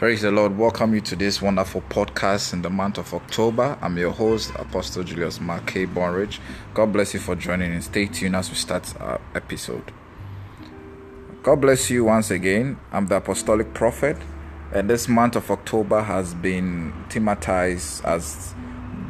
Praise the Lord. Welcome you to this wonderful podcast in the month of October. I'm your host, Apostle Julius Mark K. Bonridge. God bless you for joining and stay tuned as we start our episode. God bless you once again. I'm the Apostolic Prophet, and this month of October has been thematized as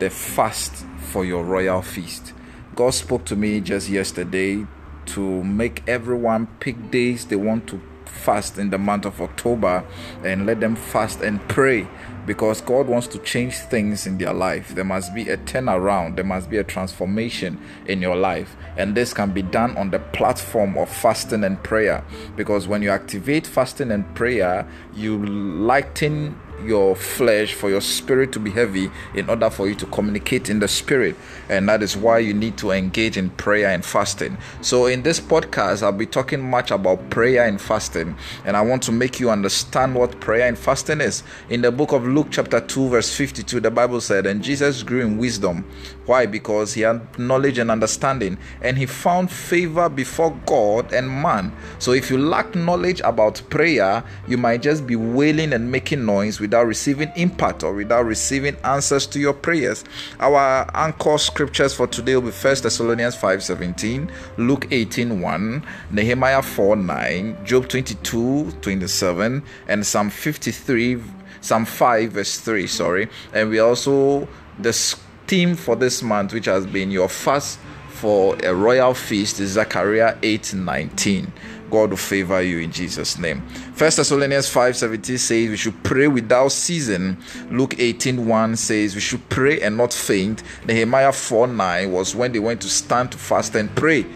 the fast for your royal feast. God spoke to me just yesterday to make everyone pick days they want to fast in the month of October and let them fast and pray because God wants to change things in their life. There must be a turnaround, there must be a transformation in your life. And this can be done on the platform of fasting and prayer because when you activate fasting and prayer, you lighten your flesh, for your spirit to be heavy, in order for you to communicate in the spirit. And that is why you need to engage in prayer and fasting. So, in this podcast, I'll be talking much about prayer and fasting. And I want to make you understand what prayer and fasting is. In the book of Luke, chapter 2, verse 52, the Bible said, And Jesus grew in wisdom. Why? Because he had knowledge and understanding, and he found favor before God and man. So, if you lack knowledge about prayer, you might just be wailing and making noise with without receiving impact or without receiving answers to your prayers. Our anchor scriptures for today will be 1 Thessalonians 5:17, Luke 18:1, Nehemiah 4:9, Job 22:27, and Psalm 53, Psalm 5 verse 3, sorry. And we also the theme for this month which has been your fast for a royal feast is Zechariah 8:19. God will favor you in Jesus' name. First Thessalonians 5:17 says we should pray without ceasing. Luke 18:1 says we should pray and not faint. Nehemiah 4:9 was when they went to stand to fast and pray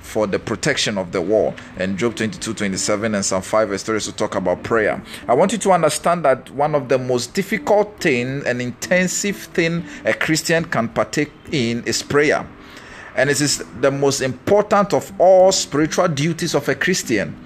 for the protection of the wall. And Job 22 27 and Psalm 5 verse 3 to talk about prayer. I want you to understand that one of the most difficult thing and intensive thing a Christian can partake in is prayer and it is the most important of all spiritual duties of a Christian.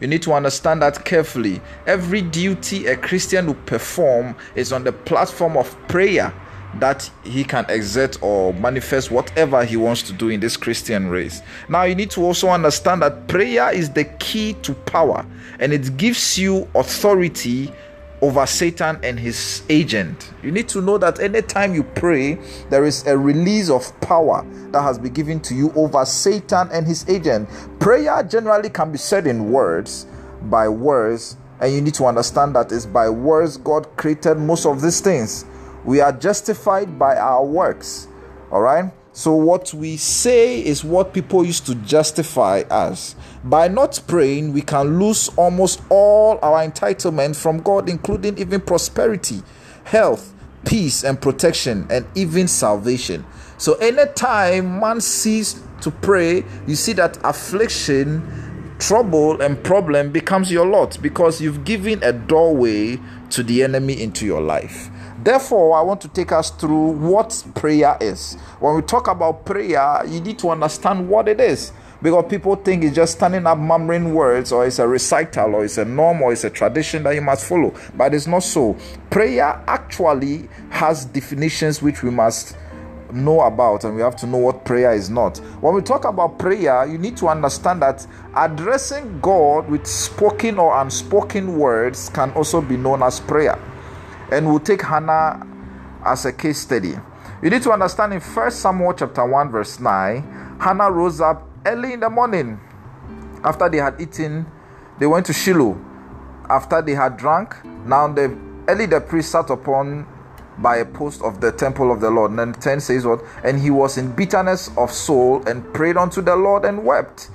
You need to understand that carefully. Every duty a Christian will perform is on the platform of prayer that he can exert or manifest whatever he wants to do in this Christian race. Now, you need to also understand that prayer is the key to power and it gives you authority over Satan and his agent. You need to know that anytime you pray, there is a release of power that has been given to you over Satan and his agent. Prayer generally can be said in words, by words, and you need to understand that it's by words God created most of these things. We are justified by our works. All right? So, what we say is what people used to justify us. By not praying, we can lose almost all our entitlement from God, including even prosperity, health, peace, and protection, and even salvation. So, anytime man ceases to pray, you see that affliction, trouble, and problem becomes your lot because you've given a doorway to the enemy into your life. Therefore, I want to take us through what prayer is. When we talk about prayer, you need to understand what it is. Because people think it's just standing up murmuring words, or it's a recital, or it's a norm, or it's a tradition that you must follow. But it's not so. Prayer actually has definitions which we must know about and we have to know what prayer is not. When we talk about prayer, you need to understand that addressing God with spoken or unspoken words can also be known as prayer and we'll take Hannah as a case study. You need to understand in First Samuel chapter 1, verse 9, Hannah rose up Eli in the morning. After they had eaten, they went to Shiloh. After they had drunk, now the early the priest sat upon by a post of the temple of the Lord. And then 10 says what? And he was in bitterness of soul and prayed unto the Lord and wept.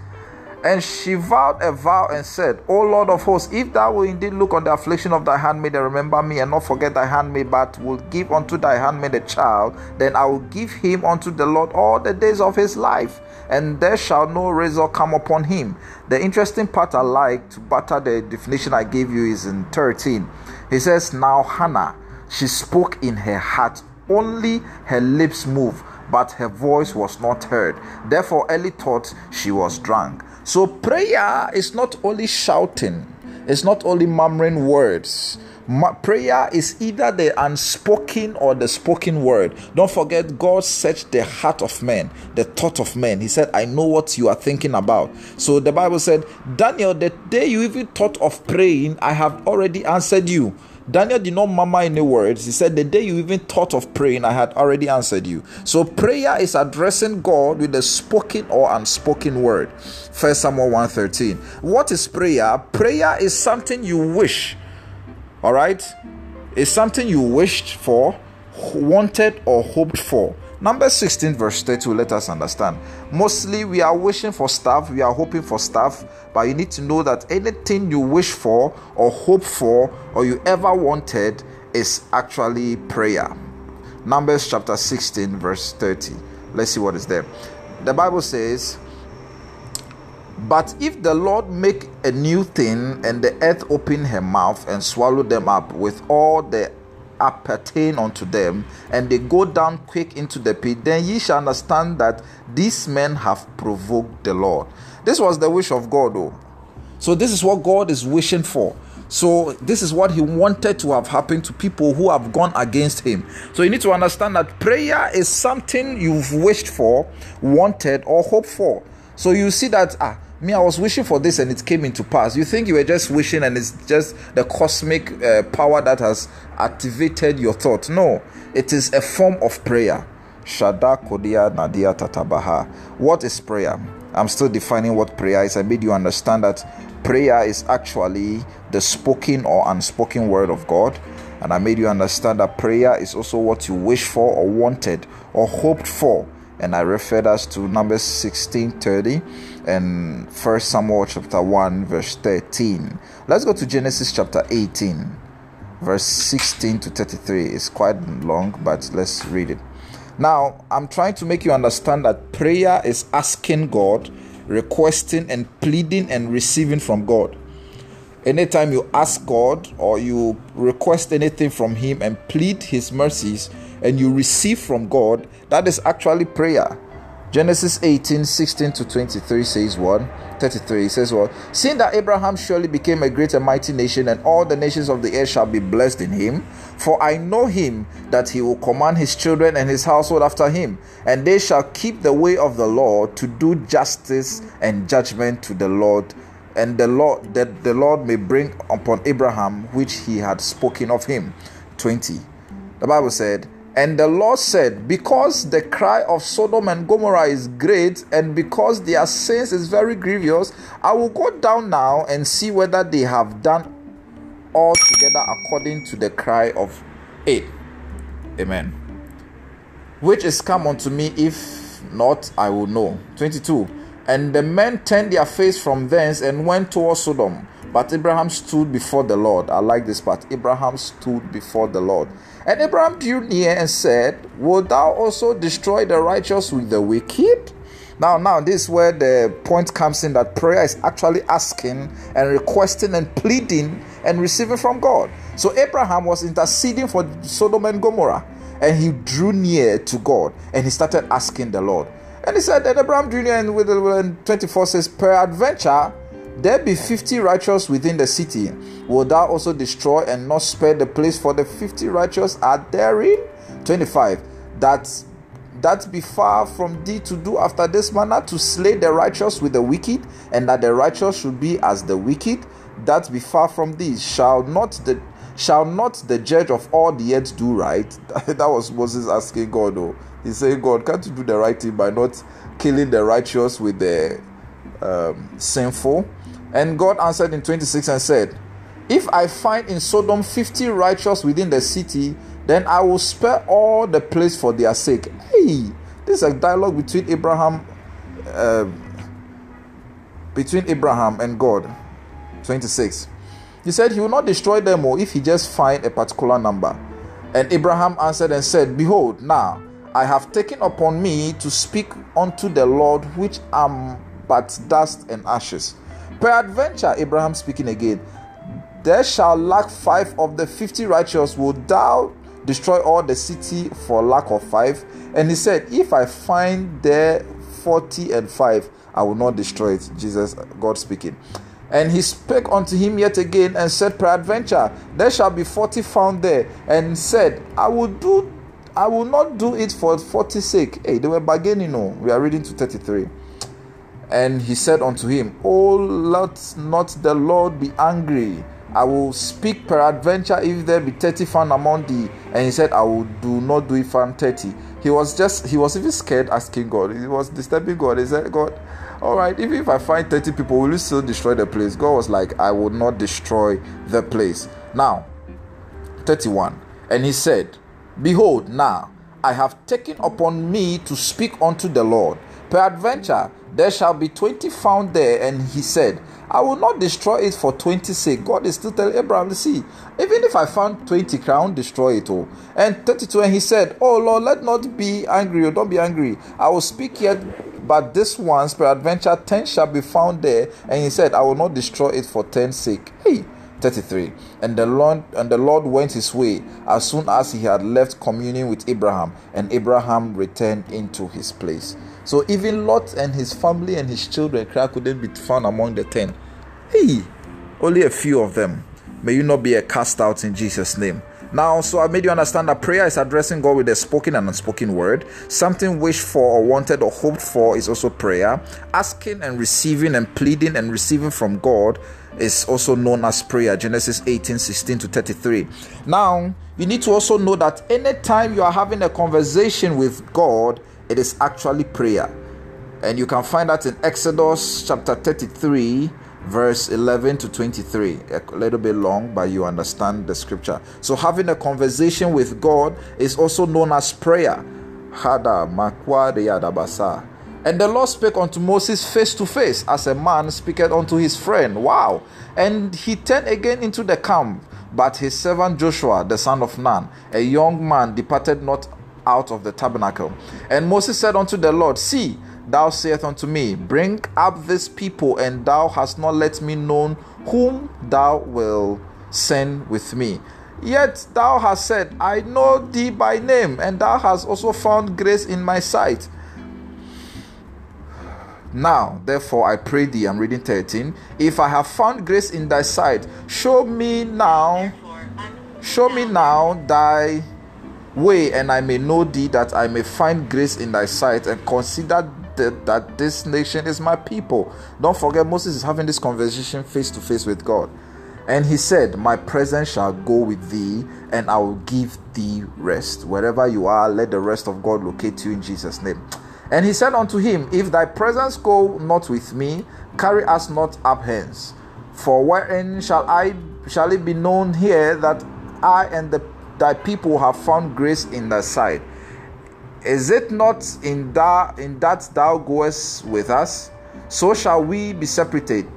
And she vowed a vow and said, O Lord of hosts, if thou wilt indeed look on the affliction of thy handmaid and remember me, and not forget thy handmaid, but will give unto thy handmaid a child, then I will give him unto the Lord all the days of his life, and there shall no razor come upon him. The interesting part I like to butter the definition I gave you is in 13. He says, Now Hannah, she spoke in her heart, only her lips moved, but her voice was not heard. Therefore, Eli thought she was drunk. So prayer is not only shouting, it's not only murmuring words. Ma- prayer is either the unspoken or the spoken word. Don't forget, God searched the heart of man, the thought of man. He said, I know what you are thinking about. So the Bible said, Daniel, the day you even thought of praying, I have already answered you. Daniel did not murmur any words. He said, The day you even thought of praying, I had already answered you. So prayer is addressing God with a spoken or unspoken word. First Samuel 1:13. What is prayer? Prayer is something you wish. All right? It's something you wished for, wanted, or hoped for. Number 16, verse 32, let us understand. Mostly we are wishing for stuff, we are hoping for stuff, but you need to know that anything you wish for, or hope for, or you ever wanted is actually prayer. Numbers chapter 16, verse 30. Let's see what is there. The Bible says, But if the Lord make a new thing, and the earth open her mouth and swallow them up with all the appertain unto them, and they go down quick into the pit, then ye shall understand that these men have provoked the Lord. This was the wish of God, though. So, this is what God is wishing for. So, this is what He wanted to have happened to people who have gone against Him. So, you need to understand that prayer is something you've wished for, wanted, or hoped for. So, you see that, ah, me, I was wishing for this and it came into pass. You think you were just wishing and it's just the cosmic uh, power that has activated your thought. No, it is a form of prayer. Shada Kodia Nadia Tatabaha. What is prayer? I'm still defining what prayer is. I made you understand that prayer is actually the spoken or unspoken word of God. And I made you understand that prayer is also what you wish for or wanted or hoped for and I referred us to Numbers 16 30 and First Samuel chapter 1, verse 13. Let's go to Genesis chapter 18, verse 16 to 33. It's quite long, but let's read it. Now, I'm trying to make you understand that prayer is asking God, requesting, and pleading and receiving from God. Anytime you ask God or you request anything from Him and plead His mercies, and you receive from God, that is actually prayer. Genesis 18 16 to 23 says what? 33 says what? Seeing that Abraham surely became a great and mighty nation, and all the nations of the earth shall be blessed in him. For I know him that he will command his children and his household after him, and they shall keep the way of the Lord to do justice and judgment to the Lord, and the Lord that the Lord may bring upon Abraham which he had spoken of him. 20. The Bible said, and the Lord said, Because the cry of Sodom and Gomorrah is great, and because their sins is very grievous, I will go down now and see whether they have done altogether according to the cry of it. Amen. Which is come unto me, if not, I will know. 22. And the men turned their face from thence and went towards Sodom. But Abraham stood before the Lord. I like this part. Abraham stood before the Lord. And Abraham drew near and said, Wilt thou also destroy the righteous with the wicked? Now, now, this is where the point comes in that prayer is actually asking and requesting and pleading and receiving from God. So Abraham was interceding for Sodom and Gomorrah, and he drew near to God and he started asking the Lord. And he said that Abraham drew near and with the 24 says, Peradventure there be fifty righteous within the city. Will thou also destroy and not spare the place for the fifty righteous are therein? 25. That that be far from thee to do after this manner to slay the righteous with the wicked, and that the righteous should be as the wicked. That be far from thee. Shall not the shall not the judge of all the earth do right? that was Moses asking God. Oh, he's saying, God, can't you do the right thing by not killing the righteous with the um, sinful? And God answered in 26 and said, If I find in Sodom 50 righteous within the city, then I will spare all the place for their sake. Hey, this is a dialogue between Abraham, uh, between Abraham and God. 26. He said he will not destroy them all if he just find a particular number. And Abraham answered and said, Behold, now I have taken upon me to speak unto the Lord, which am but dust and ashes. Peradventure, Abraham speaking again, there shall lack five of the fifty righteous. Will thou destroy all the city for lack of five? And he said, If I find there forty and five, I will not destroy it. Jesus, God speaking. And he spake unto him yet again and said, Peradventure, there shall be forty found there. And said, I will do I will not do it for forty sake. Hey, they were bargaining. No, we are reading to 33. And he said unto him, Oh, let not the Lord be angry, I will speak peradventure if there be 30 found among thee. And he said, I will do not do it found 30. He was just, he was even scared asking God. He was disturbing God. He said, God, all right, even if I find 30 people, will you still destroy the place? God was like, I will not destroy the place. Now, 31. And he said, Behold, now I have taken upon me to speak unto the Lord. Peradventure, there shall be 20 found there. And he said, I will not destroy it for 20 sake. God is still telling Abraham, see, even if I found 20 crown, destroy it all. And 32, and he said, Oh Lord, let not be angry, or don't be angry. I will speak yet, but this once, peradventure, 10 shall be found there. And he said, I will not destroy it for 10 sake. Hey, 33 and the lord and the lord went his way as soon as he had left communion with abraham and abraham returned into his place so even lot and his family and his children couldn't be found among the ten hey only a few of them may you not be a cast out in jesus name now, so I made you understand that prayer is addressing God with a spoken and unspoken word. Something wished for or wanted or hoped for is also prayer. Asking and receiving and pleading and receiving from God is also known as prayer. Genesis 18 16 to 33. Now, you need to also know that anytime you are having a conversation with God, it is actually prayer. And you can find that in Exodus chapter 33 verse 11 to 23 a little bit long but you understand the scripture so having a conversation with god is also known as prayer and the Lord spake unto Moses face to face, as a man speaketh unto his friend. Wow. And he turned again into the camp. But his servant Joshua, the son of Nun, a young man, departed not out of the tabernacle. And Moses said unto the Lord, See, thou sayest unto me, Bring up this people, and thou hast not let me know whom thou wilt send with me. Yet thou hast said, I know thee by name, and thou hast also found grace in my sight. Now, therefore, I pray thee, I'm reading 13. If I have found grace in thy sight, show me now, show me now thy way, and I may know thee, that I may find grace in thy sight, and consider that, that this nation is my people. Don't forget, Moses is having this conversation face to face with God. And he said, My presence shall go with thee, and I will give thee rest. Wherever you are, let the rest of God locate you in Jesus' name. And he said unto him, If thy presence go not with me, carry us not up hence. For wherein shall I shall it be known here that I and the, thy people have found grace in thy sight? Is it not in that in that thou goest with us? So shall we be separated,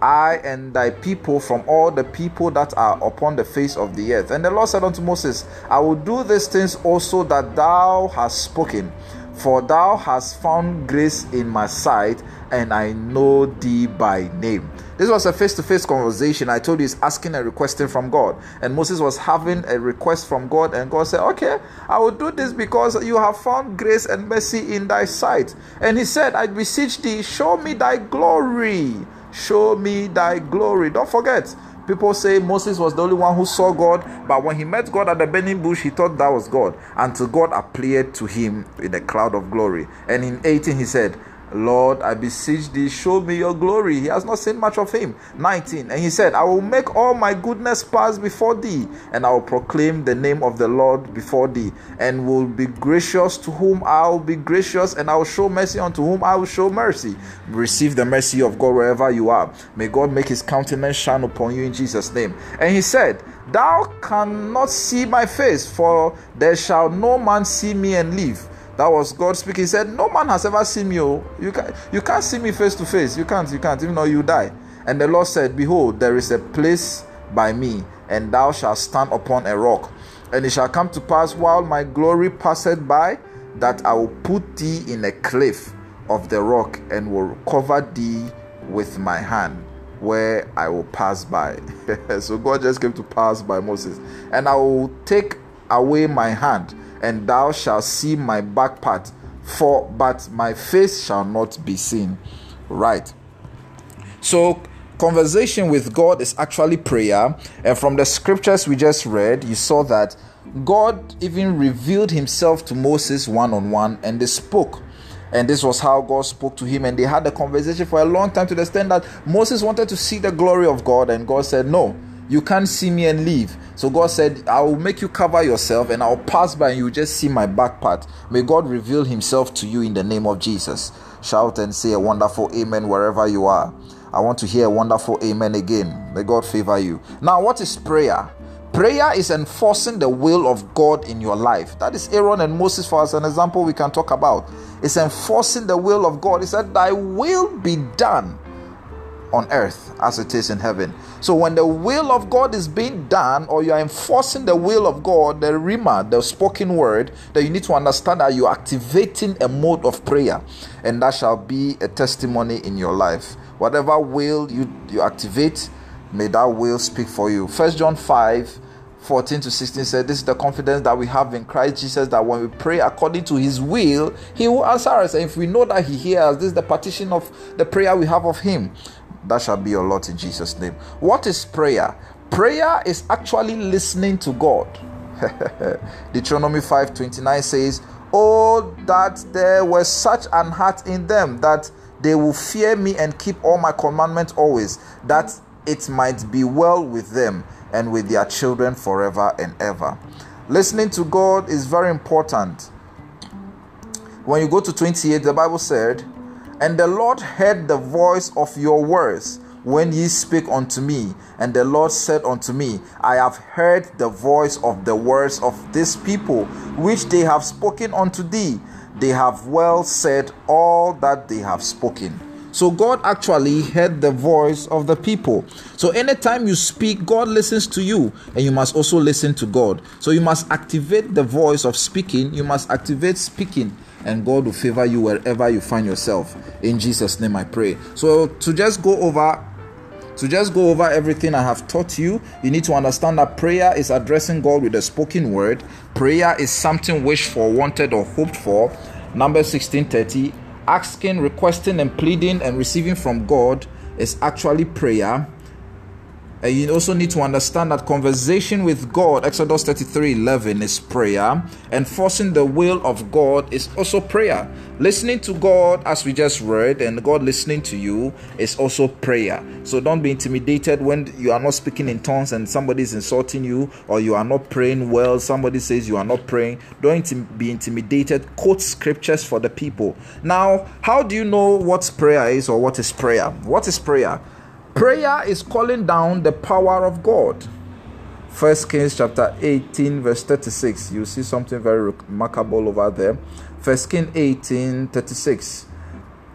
I and thy people from all the people that are upon the face of the earth. And the Lord said unto Moses, I will do these things also that thou hast spoken for thou hast found grace in my sight, and I know thee by name. This was a face to face conversation. I told you he's asking and requesting from God. And Moses was having a request from God, and God said, Okay, I will do this because you have found grace and mercy in thy sight. And he said, I beseech thee, show me thy glory. Show me thy glory. Don't forget, People say Moses was the only one who saw God, but when he met God at the burning bush, he thought that was God until God appeared to him in a cloud of glory. And in 18, he said, Lord, I beseech thee, show me your glory. He has not seen much of him. 19. And he said, I will make all my goodness pass before thee, and I will proclaim the name of the Lord before thee, and will be gracious to whom I will be gracious, and I will show mercy unto whom I will show mercy. Receive the mercy of God wherever you are. May God make his countenance shine upon you in Jesus' name. And he said, Thou cannot see my face, for there shall no man see me and live. That was God speaking. He said, No man has ever seen me. Oh. You, can, you can't see me face to face. You can't, you can't, even though you die. And the Lord said, Behold, there is a place by me, and thou shalt stand upon a rock. And it shall come to pass while my glory passeth by, that I will put thee in a cliff of the rock, and will cover thee with my hand where I will pass by. so God just came to pass by Moses. And I will take away my hand and thou shalt see my back part, for but my face shall not be seen. Right. So conversation with God is actually prayer. And from the scriptures we just read, you saw that God even revealed himself to Moses one on one and they spoke. And this was how God spoke to him. And they had a conversation for a long time to extent that Moses wanted to see the glory of God. And God said, No, You can't see me and leave. So God said, I will make you cover yourself and I'll pass by and you just see my back part. May God reveal himself to you in the name of Jesus. Shout and say a wonderful amen wherever you are. I want to hear a wonderful amen again. May God favor you. Now, what is prayer? Prayer is enforcing the will of God in your life. That is Aaron and Moses, for as an example, we can talk about. It's enforcing the will of God. He said, Thy will be done on earth as it is in heaven. So when the will of God is being done, or you are enforcing the will of God, the rhema, the spoken word, that you need to understand that you're activating a mode of prayer, and that shall be a testimony in your life. Whatever will you, you activate, may that will speak for you. First John 5 14 to 16 said, This is the confidence that we have in Christ Jesus that when we pray according to his will, he will answer us. And if we know that he hears, this is the partition of the prayer we have of him. That shall be your lot in Jesus' name. What is prayer? Prayer is actually listening to God. Deuteronomy 5:29 says, Oh, that there was such an heart in them that they will fear me and keep all my commandments always, that it might be well with them and with their children forever and ever. Listening to God is very important. When you go to 28, the Bible said, And the Lord heard the voice of your words when ye speak unto me. And the Lord said unto me, I have heard the voice of the words of this people, which they have spoken unto thee. They have well said all that they have spoken. So God actually heard the voice of the people. So anytime you speak, God listens to you, and you must also listen to God. So you must activate the voice of speaking, you must activate speaking, and God will favor you wherever you find yourself. In Jesus' name I pray. So to just go over to just go over everything I have taught you, you need to understand that prayer is addressing God with a spoken word. Prayer is something wished for, wanted, or hoped for. Number 1630 asking, requesting, and pleading and receiving from God is actually prayer. And you also need to understand that conversation with God, Exodus 33 11, is prayer. Enforcing the will of God is also prayer. Listening to God, as we just read, and God listening to you is also prayer. So don't be intimidated when you are not speaking in tongues and somebody is insulting you, or you are not praying well, somebody says you are not praying. Don't be intimidated. Quote scriptures for the people. Now, how do you know what prayer is or what is prayer? What is prayer? Prayer is calling down the power of God. First Kings chapter 18, verse 36. You see something very remarkable over there. First Kings 18, 36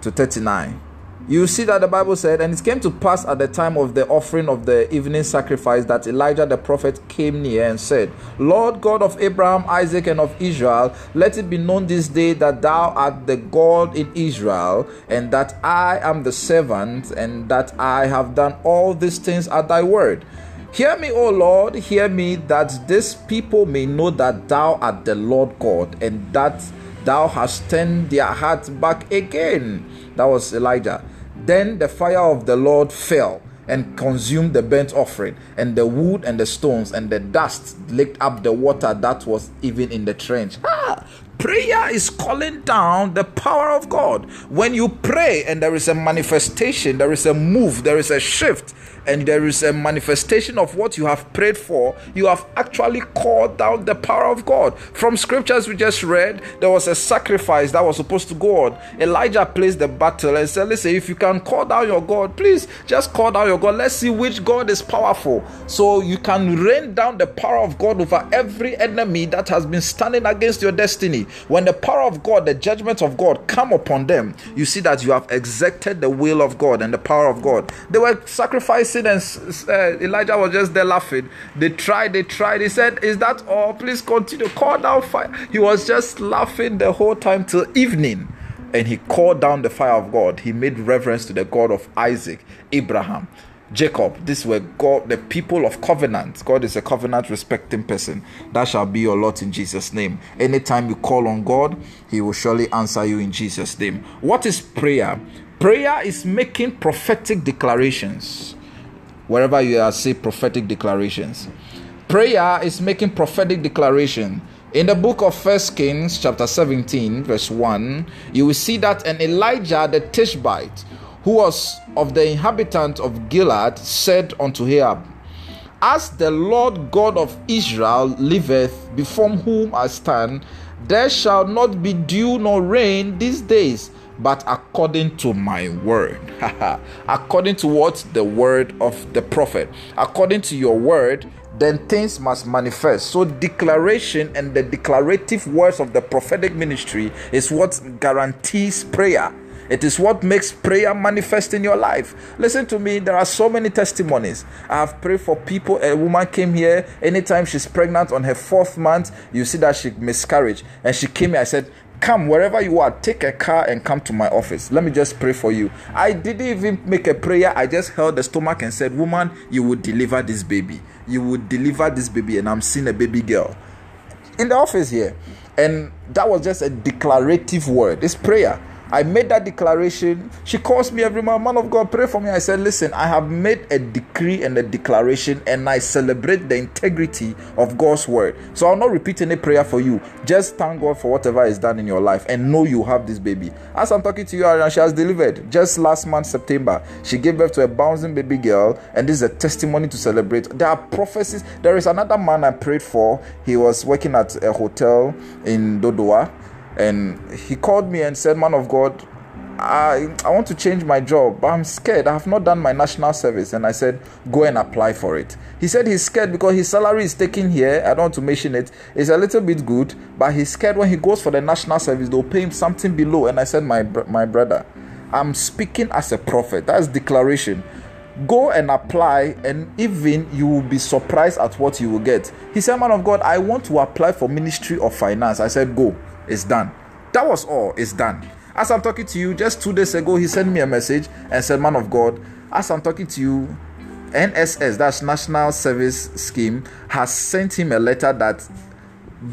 to 39 you see that the Bible said, And it came to pass at the time of the offering of the evening sacrifice that Elijah the prophet came near and said, Lord God of Abraham, Isaac, and of Israel, let it be known this day that thou art the God in Israel, and that I am the servant, and that I have done all these things at thy word. Hear me, O Lord, hear me, that this people may know that thou art the Lord God, and that thou hast turned their hearts back again. That was Elijah. Then the fire of the Lord fell and consumed the burnt offering, and the wood and the stones, and the dust licked up the water that was even in the trench. Ah, prayer is calling down the power of God. When you pray and there is a manifestation, there is a move, there is a shift, and there is a manifestation of what you have prayed for, you have actually called down the power of God. From scriptures we just read, there was a sacrifice that was supposed to go on. Elijah placed the battle and said, Listen, if you can call down your God, please just call down your God. Let's see which God is powerful. So you can rain down the power of God over every enemy that has been standing against your destiny. When the power of God, the judgment of God come upon them, you see that you have exacted the will of God and the power of God. They were sacrificing and uh, Elijah was just there laughing. They tried, they tried. He said, Is that all? Please continue. Call down fire. He was just laughing the whole time till evening. And he called down the fire of God. He made reverence to the God of Isaac, Abraham, Jacob. This were God, the people of covenant. God is a covenant respecting person. That shall be your lot in Jesus' name. Anytime you call on God, He will surely answer you in Jesus' name. What is prayer? Prayer is making prophetic declarations wherever you are, say prophetic declarations. Prayer is making prophetic declaration. In the book of First Kings, chapter 17, verse 1, you will see that an Elijah the Tishbite, who was of the inhabitant of Gilead, said unto Ahab, As the Lord God of Israel liveth, before whom I stand, there shall not be dew nor rain these days, but according to my word. according to what the word of the prophet, according to your word, then things must manifest. So, declaration and the declarative words of the prophetic ministry is what guarantees prayer. It is what makes prayer manifest in your life. Listen to me, there are so many testimonies. I have prayed for people. A woman came here anytime she's pregnant on her fourth month, you see that she miscarried. And she came here. I said, Come wherever you are, take a car and come to my office. Let me just pray for you. I didn't even make a prayer. I just held the stomach and said, Woman, you will deliver this baby. You will deliver this baby. And I'm seeing a baby girl in the office here. And that was just a declarative word. It's prayer. I made that declaration. She calls me every month, man of God, pray for me. I said, Listen, I have made a decree and a declaration, and I celebrate the integrity of God's word. So I'll not repeat any prayer for you. Just thank God for whatever is done in your life and know you have this baby. As I'm talking to you, Ariana, she has delivered just last month, September. She gave birth to a bouncing baby girl, and this is a testimony to celebrate. There are prophecies. There is another man I prayed for. He was working at a hotel in Dodowa and he called me and said, Man of God, I, I want to change my job, but I'm scared. I have not done my national service. And I said, Go and apply for it. He said he's scared because his salary is taken here. I don't want to mention it. It's a little bit good, but he's scared when he goes for the national service, they'll pay him something below. And I said, My, my brother, I'm speaking as a prophet. That's declaration. Go and apply, and even you will be surprised at what you will get. He said, Man of God, I want to apply for Ministry of Finance. I said, Go. It's done. That was all. It's done. As I'm talking to you, just two days ago, he sent me a message and said, Man of God, as I'm talking to you, NSS, that's National Service Scheme, has sent him a letter that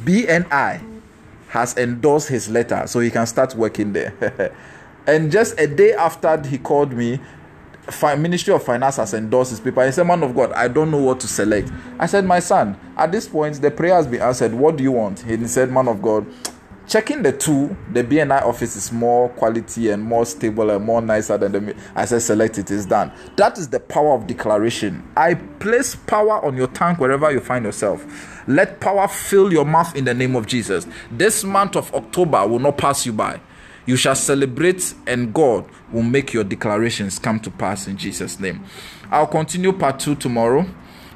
BNI has endorsed his letter so he can start working there. and just a day after he called me, Ministry of Finance has endorsed his paper. He said, Man of God, I don't know what to select. I said, My son, at this point, the prayer has been answered. What do you want? He said, Man of God, checking the two, the BNI office is more quality and more stable and more nicer than the. as I select it is done. That is the power of declaration. I place power on your tongue wherever you find yourself. Let power fill your mouth in the name of Jesus. This month of October will not pass you by. You shall celebrate, and God will make your declarations come to pass in Jesus' name. I'll continue part two tomorrow.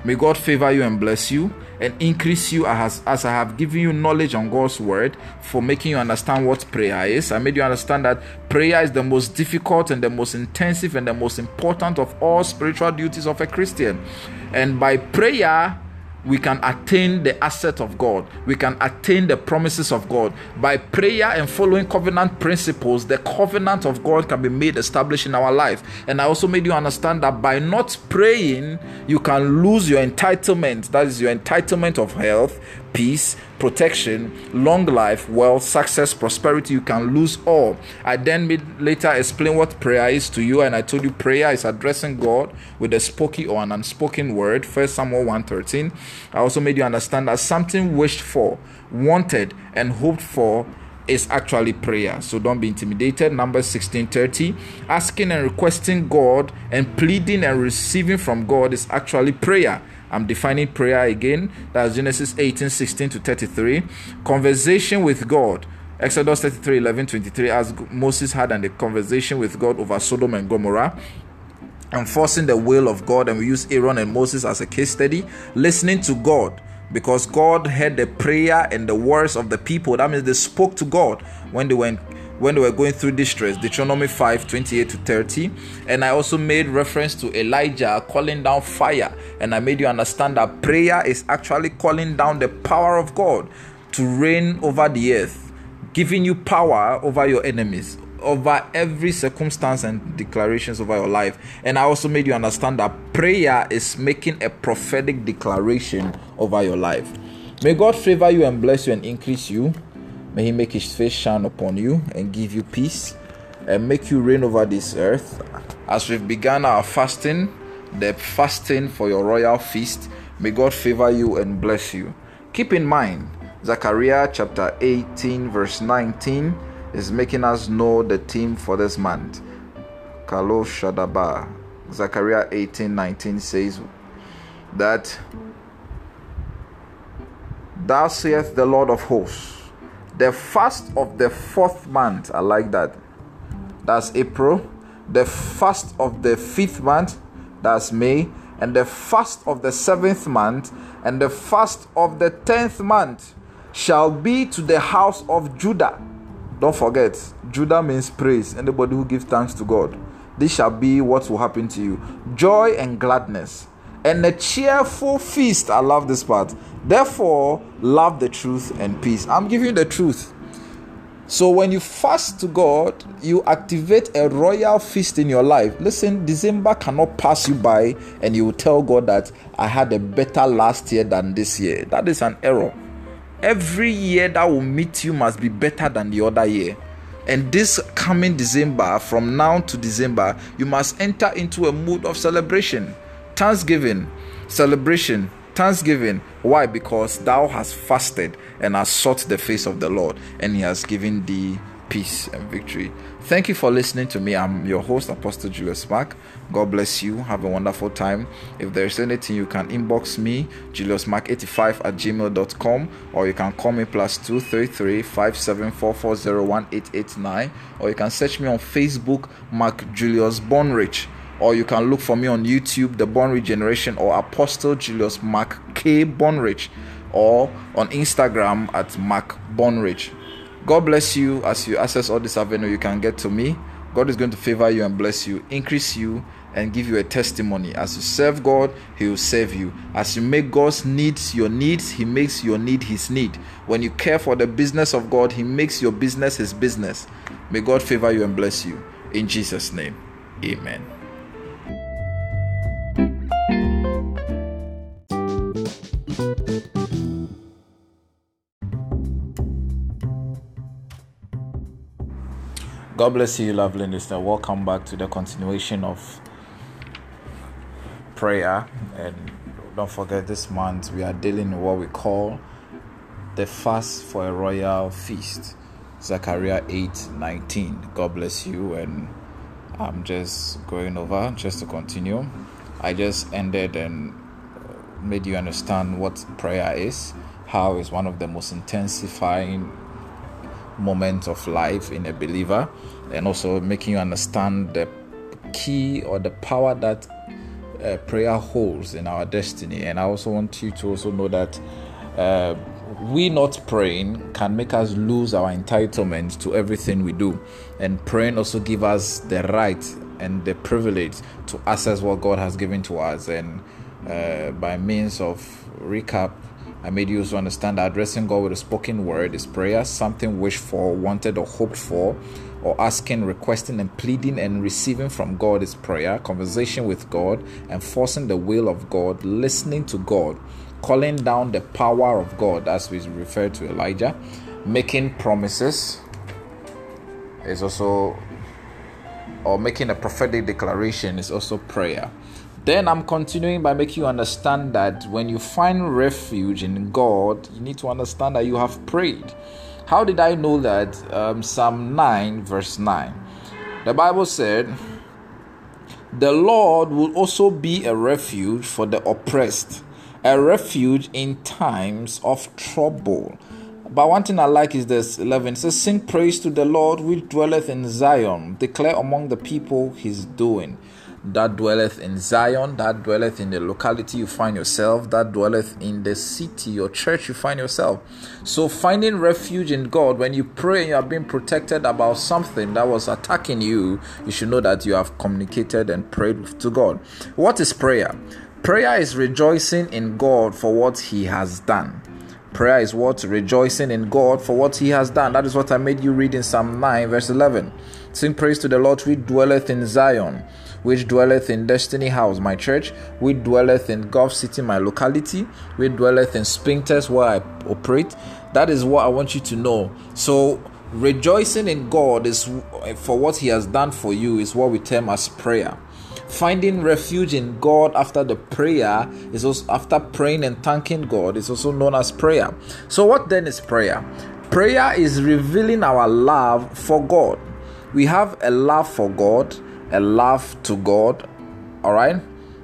May God favor you and bless you and increase you as, as I have given you knowledge on God's word for making you understand what prayer is. I made you understand that prayer is the most difficult and the most intensive and the most important of all spiritual duties of a Christian. And by prayer, we can attain the asset of God. We can attain the promises of God. By prayer and following covenant principles, the covenant of God can be made established in our life. And I also made you understand that by not praying, you can lose your entitlement. That is your entitlement of health, peace, protection, long life, wealth, success, prosperity. You can lose all. I then made, later explain what prayer is to you, and I told you prayer is addressing God with a spoken or an unspoken word. First Samuel 1:13. I also made you understand that something wished for, wanted, and hoped for is actually prayer. So don't be intimidated. Number 1630. Asking and requesting God and pleading and receiving from God is actually prayer. I'm defining prayer again. That's Genesis 18 16 to 33. Conversation with God. Exodus 33 11 23. As Moses had a conversation with God over Sodom and Gomorrah enforcing the will of God, and we use Aaron and Moses as a case study, listening to God because God heard the prayer and the words of the people. That means they spoke to God when they went when they were going through distress deuteronomy 5 28 to 30 and i also made reference to elijah calling down fire and i made you understand that prayer is actually calling down the power of god to reign over the earth giving you power over your enemies over every circumstance and declarations over your life. And I also made you understand that prayer is making a prophetic declaration over your life. May God favor you and bless you and increase you. May He make His face shine upon you and give you peace and make you reign over this earth. As we've begun our fasting, the fasting for your royal feast, may God favor you and bless you. Keep in mind, Zechariah chapter 18, verse 19 is making us know the theme for this month. Kalo Shadaba. Zechariah 18 19 says, that Thou sayest the Lord of hosts, the first of the fourth month, I like that. That's April. The first of the fifth month, that's May. And the first of the seventh month, and the first of the tenth month shall be to the house of Judah. Don't forget, Judah means praise. Anybody who gives thanks to God. This shall be what will happen to you joy and gladness, and a cheerful feast. I love this part. Therefore, love the truth and peace. I'm giving you the truth. So, when you fast to God, you activate a royal feast in your life. Listen, December cannot pass you by and you will tell God that I had a better last year than this year. That is an error. Every year that will meet you must be better than the other year. And this coming December, from now to December, you must enter into a mood of celebration, thanksgiving, celebration, thanksgiving. Why? Because thou hast fasted and hast sought the face of the Lord, and he has given thee peace and victory. Thank you for listening to me. I'm your host, Apostle Julius Mark. God bless you. Have a wonderful time. If there's anything, you can inbox me, juliusmark85 at gmail.com, or you can call me plus 233 5744018889, or you can search me on Facebook, Mark Julius Bonrich or you can look for me on YouTube, The Born Regeneration, or Apostle Julius Mark K. Bonrich, or on Instagram at Mark Bonrich. God bless you as you access all this avenue. You can get to me. God is going to favor you and bless you, increase you, and give you a testimony. As you serve God, He will serve you. As you make God's needs your needs, He makes your need His need. When you care for the business of God, He makes your business His business. May God favor you and bless you. In Jesus' name, Amen. God bless you, lovely listener. Welcome back to the continuation of prayer. And don't forget, this month we are dealing with what we call the fast for a royal feast. Zechariah 8 19. God bless you. And I'm just going over just to continue. I just ended and uh, made you understand what prayer is, how it's one of the most intensifying moments of life in a believer and also making you understand the key or the power that uh, prayer holds in our destiny. And I also want you to also know that uh, we not praying can make us lose our entitlement to everything we do. And praying also give us the right and the privilege to access what God has given to us. And uh, by means of recap, I made you to understand that addressing God with a spoken word is prayer, something wished for, wanted, or hoped for, or asking, requesting, and pleading and receiving from God is prayer, conversation with God, enforcing the will of God, listening to God, calling down the power of God, as we refer to Elijah, making promises is also, or making a prophetic declaration is also prayer. Then I'm continuing by making you understand that when you find refuge in God, you need to understand that you have prayed. How did I know that? Um, Psalm 9, verse 9. The Bible said, The Lord will also be a refuge for the oppressed, a refuge in times of trouble. But one thing I like is this 11 it says, Sing praise to the Lord which dwelleth in Zion, declare among the people his doing that dwelleth in Zion, that dwelleth in the locality you find yourself, that dwelleth in the city or church you find yourself. So, finding refuge in God, when you pray you are being protected about something that was attacking you, you should know that you have communicated and prayed to God. What is prayer? Prayer is rejoicing in God for what He has done. Prayer is what? Rejoicing in God for what He has done. That is what I made you read in Psalm 9, verse 11. Sing praise to the Lord who dwelleth in Zion which dwelleth in Destiny House, my church, which dwelleth in Golf City, my locality, which dwelleth in Spintex, where I operate. That is what I want you to know. So, rejoicing in God is eh, for what He has done for you, is what we term as prayer. Finding refuge in God after the prayer is also after praying and thanking God is also known as prayer. So, what then is prayer? Prayer is revealing our love for God. We have a love for God a love to God, all right,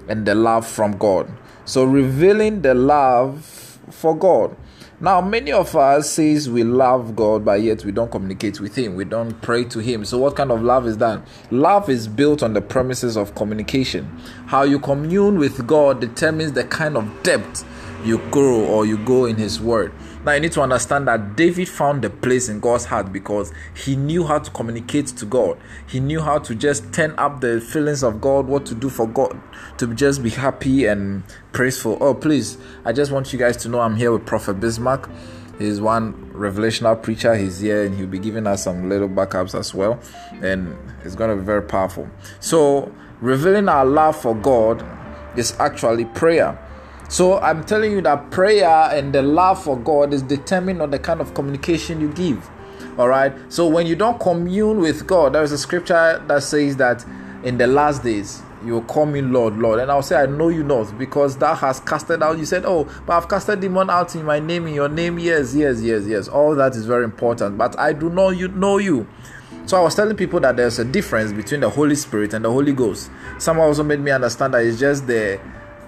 and the love from God. So revealing the love for God. Now, many of us says we love God, but yet we don't communicate with Him. We don't pray to Him. So, what kind of love is that? Love is built on the premises of communication. How you commune with God determines the kind of depth you grow or you go in His Word. Now you need to understand that David found a place in God's heart because he knew how to communicate to God. He knew how to just turn up the feelings of God, what to do for God, to just be happy and praiseful. Oh, please, I just want you guys to know I'm here with Prophet Bismarck. He's one revelational preacher. He's here and he'll be giving us some little backups as well. And it's going to be very powerful. So, revealing our love for God is actually prayer. So I'm telling you that prayer and the love for God is determined on the kind of communication you give. All right. So when you don't commune with God, there is a scripture that says that in the last days you will call me Lord, Lord. And I'll say, I know you not, because thou hast casted out. You said, Oh, but I've casted demon out in my name, in your name. Yes, yes, yes, yes. All that is very important. But I do not you know you. So I was telling people that there's a difference between the Holy Spirit and the Holy Ghost. Someone also made me understand that it's just the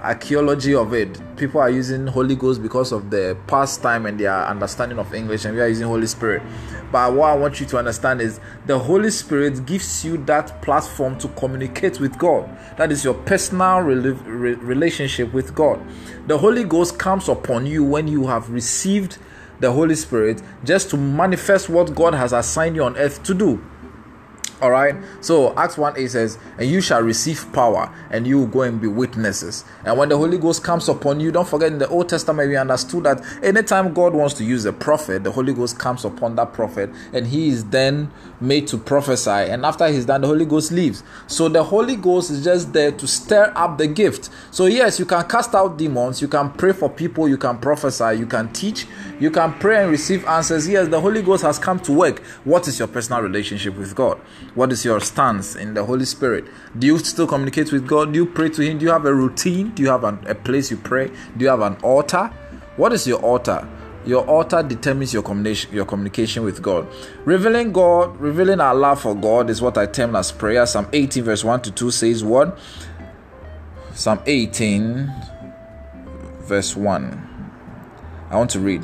archaeology of it. People are using Holy Ghost because of the past time and their understanding of English, and we are using Holy Spirit. But what I want you to understand is the Holy Spirit gives you that platform to communicate with God. That is your personal re- relationship with God. The Holy Ghost comes upon you when you have received the Holy Spirit just to manifest what God has assigned you on earth to do. All right. So Acts 1 8 says, And you shall receive power, and you will go and be witnesses. And when the Holy Ghost comes upon you, don't forget in the Old Testament, we understood that anytime God wants to use a prophet, the Holy Ghost comes upon that prophet, and he is then made to prophesy. And after he's done, the Holy Ghost leaves. So the Holy Ghost is just there to stir up the gift. So, yes, you can cast out demons, you can pray for people, you can prophesy, you can teach, you can pray and receive answers. Yes, the Holy Ghost has come to work. What is your personal relationship with God? What is your stance in the Holy Spirit? Do you still communicate with God? Do you pray to Him? Do you have a routine? Do you have an, a place you pray? Do you have an altar? What is your altar? Your altar determines your communication, your communication with God. Revealing God, revealing our love for God is what I term as prayer. Psalm 18, verse 1 to 2 says what? Psalm 18, verse 1. I want to read.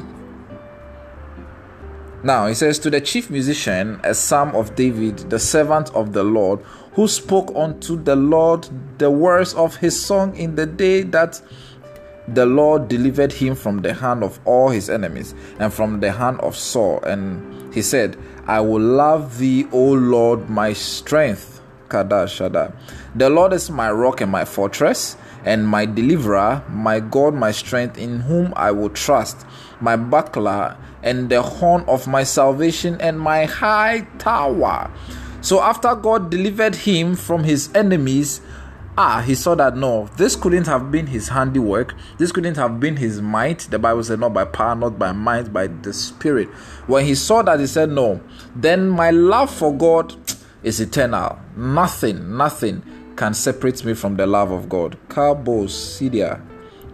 Now he says, To the chief musician, a psalm of David, the servant of the Lord, who spoke unto the Lord the words of his song in the day that the Lord delivered him from the hand of all his enemies and from the hand of Saul. And he said, I will love thee, O Lord, my strength. Kadashada. The Lord is my rock and my fortress and my deliverer, my God, my strength, in whom I will trust, my buckler and the horn of my salvation and my high tower. So after God delivered him from his enemies, ah, he saw that no, this couldn't have been his handiwork. This couldn't have been his might. The Bible said, not by power, not by might, by the Spirit. When he saw that, he said, no, then my love for God is eternal. Nothing, nothing can separate me from the love of God.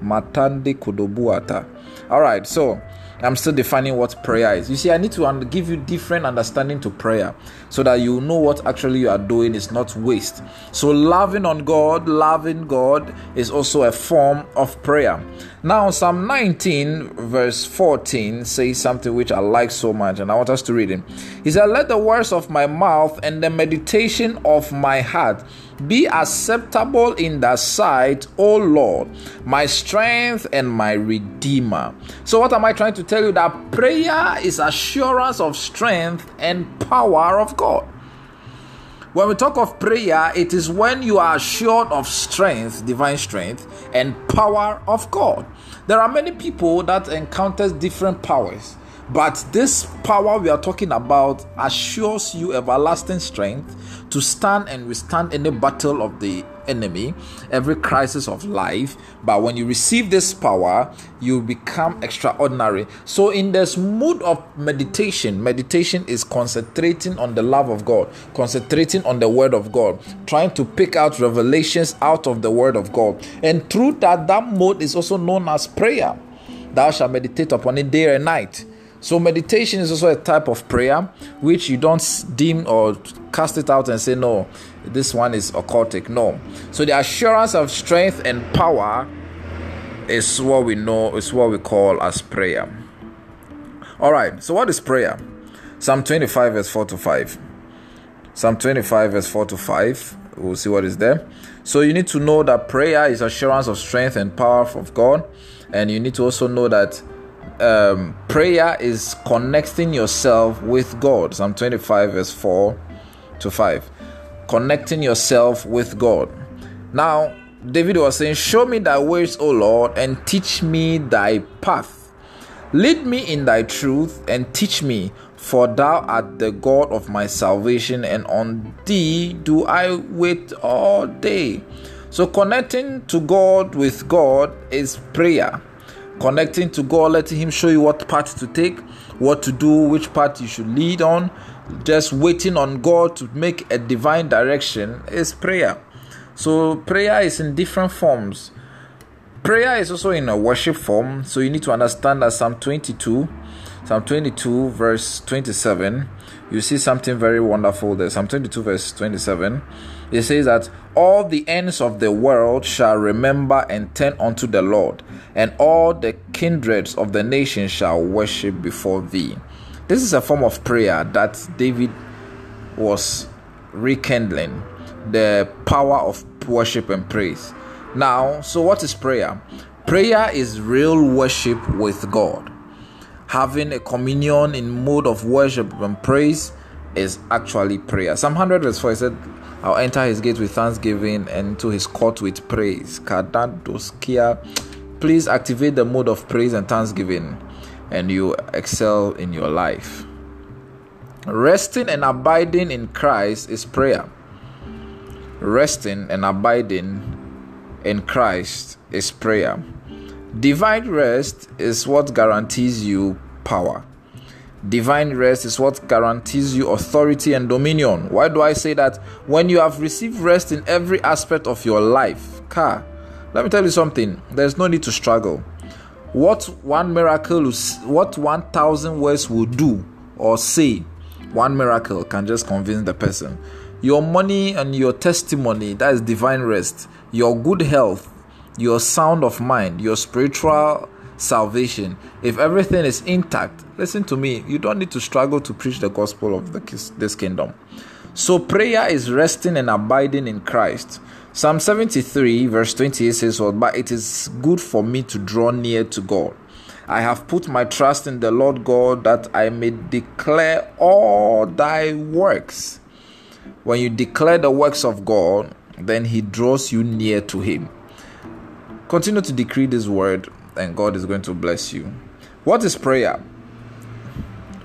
Matande Kudobuata. All right, so I'm still defining what prayer is. You see, I need to give you different understanding to prayer so that you know what actually you are doing is not waste. So, loving on God, loving God is also a form of prayer. Now, Psalm 19, verse 14 says something which I like so much, and I want us to read it. He said, Let the words of my mouth and the meditation of my heart be acceptable in thy sight, O Lord, my strength and my redeemer. So, what am I trying to tell you? That prayer is assurance of strength and power of God. When we talk of prayer, it is when you are assured of strength, divine strength, and power of God. There are many people that encounters different powers, but this power we are talking about assures you everlasting strength to stand and withstand any battle of the enemy, every crisis of life. But when you receive this power, you become extraordinary. So, in this mood of meditation, meditation is concentrating on the love of God, concentrating on the word of God, trying to pick out revelations out of the word of God. And through that, that mode is also known as prayer. Thou shalt meditate upon it day and night. So, meditation is also a type of prayer which you don't deem or cast it out and say, No, this one is occultic. No. So, the assurance of strength and power is what we know, is what we call as prayer. All right, so what is prayer? Psalm 25, verse 4 to 5. Psalm 25, verse 4 to 5. We'll see what is there. So you need to know that prayer is assurance of strength and power of God. And you need to also know that um, prayer is connecting yourself with God. Psalm 25, verse 4 to 5. Connecting yourself with God. Now, David was saying, Show me thy ways, O Lord, and teach me thy path. Lead me in thy truth and teach me, for thou art the God of my salvation, and on thee do I wait all day. So, connecting to God with God is prayer. Connecting to God, letting Him show you what path to take, what to do, which path you should lead on. Just waiting on God to make a divine direction is prayer. So prayer is in different forms. Prayer is also in a worship form. So you need to understand that Psalm 22, Psalm 22, verse 27, you see something very wonderful there. Psalm 22, verse 27. It says that all the ends of the world shall remember and turn unto the Lord, and all the kindreds of the nations shall worship before thee. This is a form of prayer that David was rekindling the power of worship and praise. Now, so what is prayer? Prayer is real worship with God. Having a communion in mode of worship and praise is actually prayer. Psalm 100 verse 4 said, I'll enter his gate with thanksgiving and to his court with praise. Please activate the mode of praise and thanksgiving and you excel in your life. Resting and abiding in Christ is prayer resting and abiding in Christ is prayer. Divine rest is what guarantees you power. Divine rest is what guarantees you authority and dominion. Why do I say that? When you have received rest in every aspect of your life, car, let me tell you something. There's no need to struggle. What one miracle, what 1,000 words will do or say, one miracle can just convince the person your money and your testimony that is divine rest your good health your sound of mind your spiritual salvation if everything is intact listen to me you don't need to struggle to preach the gospel of the, this kingdom so prayer is resting and abiding in christ psalm 73 verse 28 says but it is good for me to draw near to god I have put my trust in the Lord God that I may declare all thy works. When you declare the works of God, then He draws you near to Him. Continue to decree this word, and God is going to bless you. What is prayer?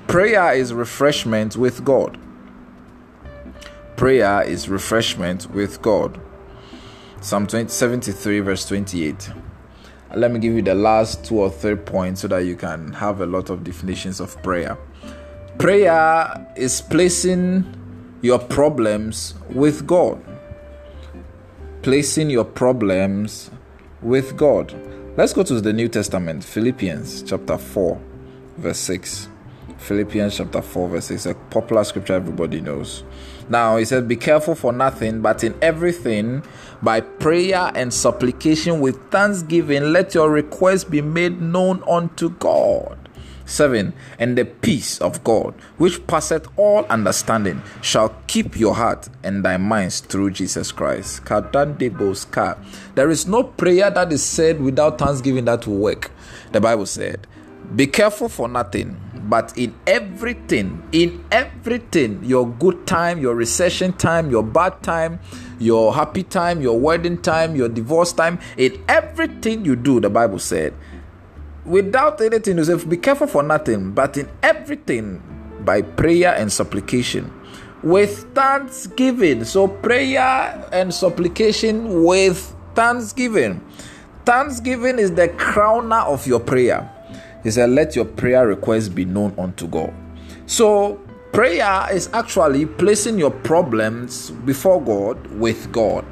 Prayer is refreshment with God. Prayer is refreshment with God. Psalm 20, 73, verse 28. Let me give you the last two or three points so that you can have a lot of definitions of prayer. Prayer is placing your problems with God. Placing your problems with God. Let's go to the New Testament, Philippians chapter 4, verse 6. Philippians chapter 4, verse 6, a popular scripture everybody knows. Now, he said, Be careful for nothing, but in everything, by prayer and supplication with thanksgiving, let your requests be made known unto God. 7 And the peace of God, which passeth all understanding, shall keep your heart and thy minds through Jesus Christ. There is no prayer that is said without thanksgiving that will work. The Bible said, Be careful for nothing, but in everything, in everything, your good time, your recession time, your bad time, your happy time, your wedding time, your divorce time, in everything you do, the Bible said, without anything you say be careful for nothing but in everything by prayer and supplication. With thanksgiving. So prayer and supplication with thanksgiving. Thanksgiving is the crowner of your prayer he said let your prayer request be known unto god so prayer is actually placing your problems before god with god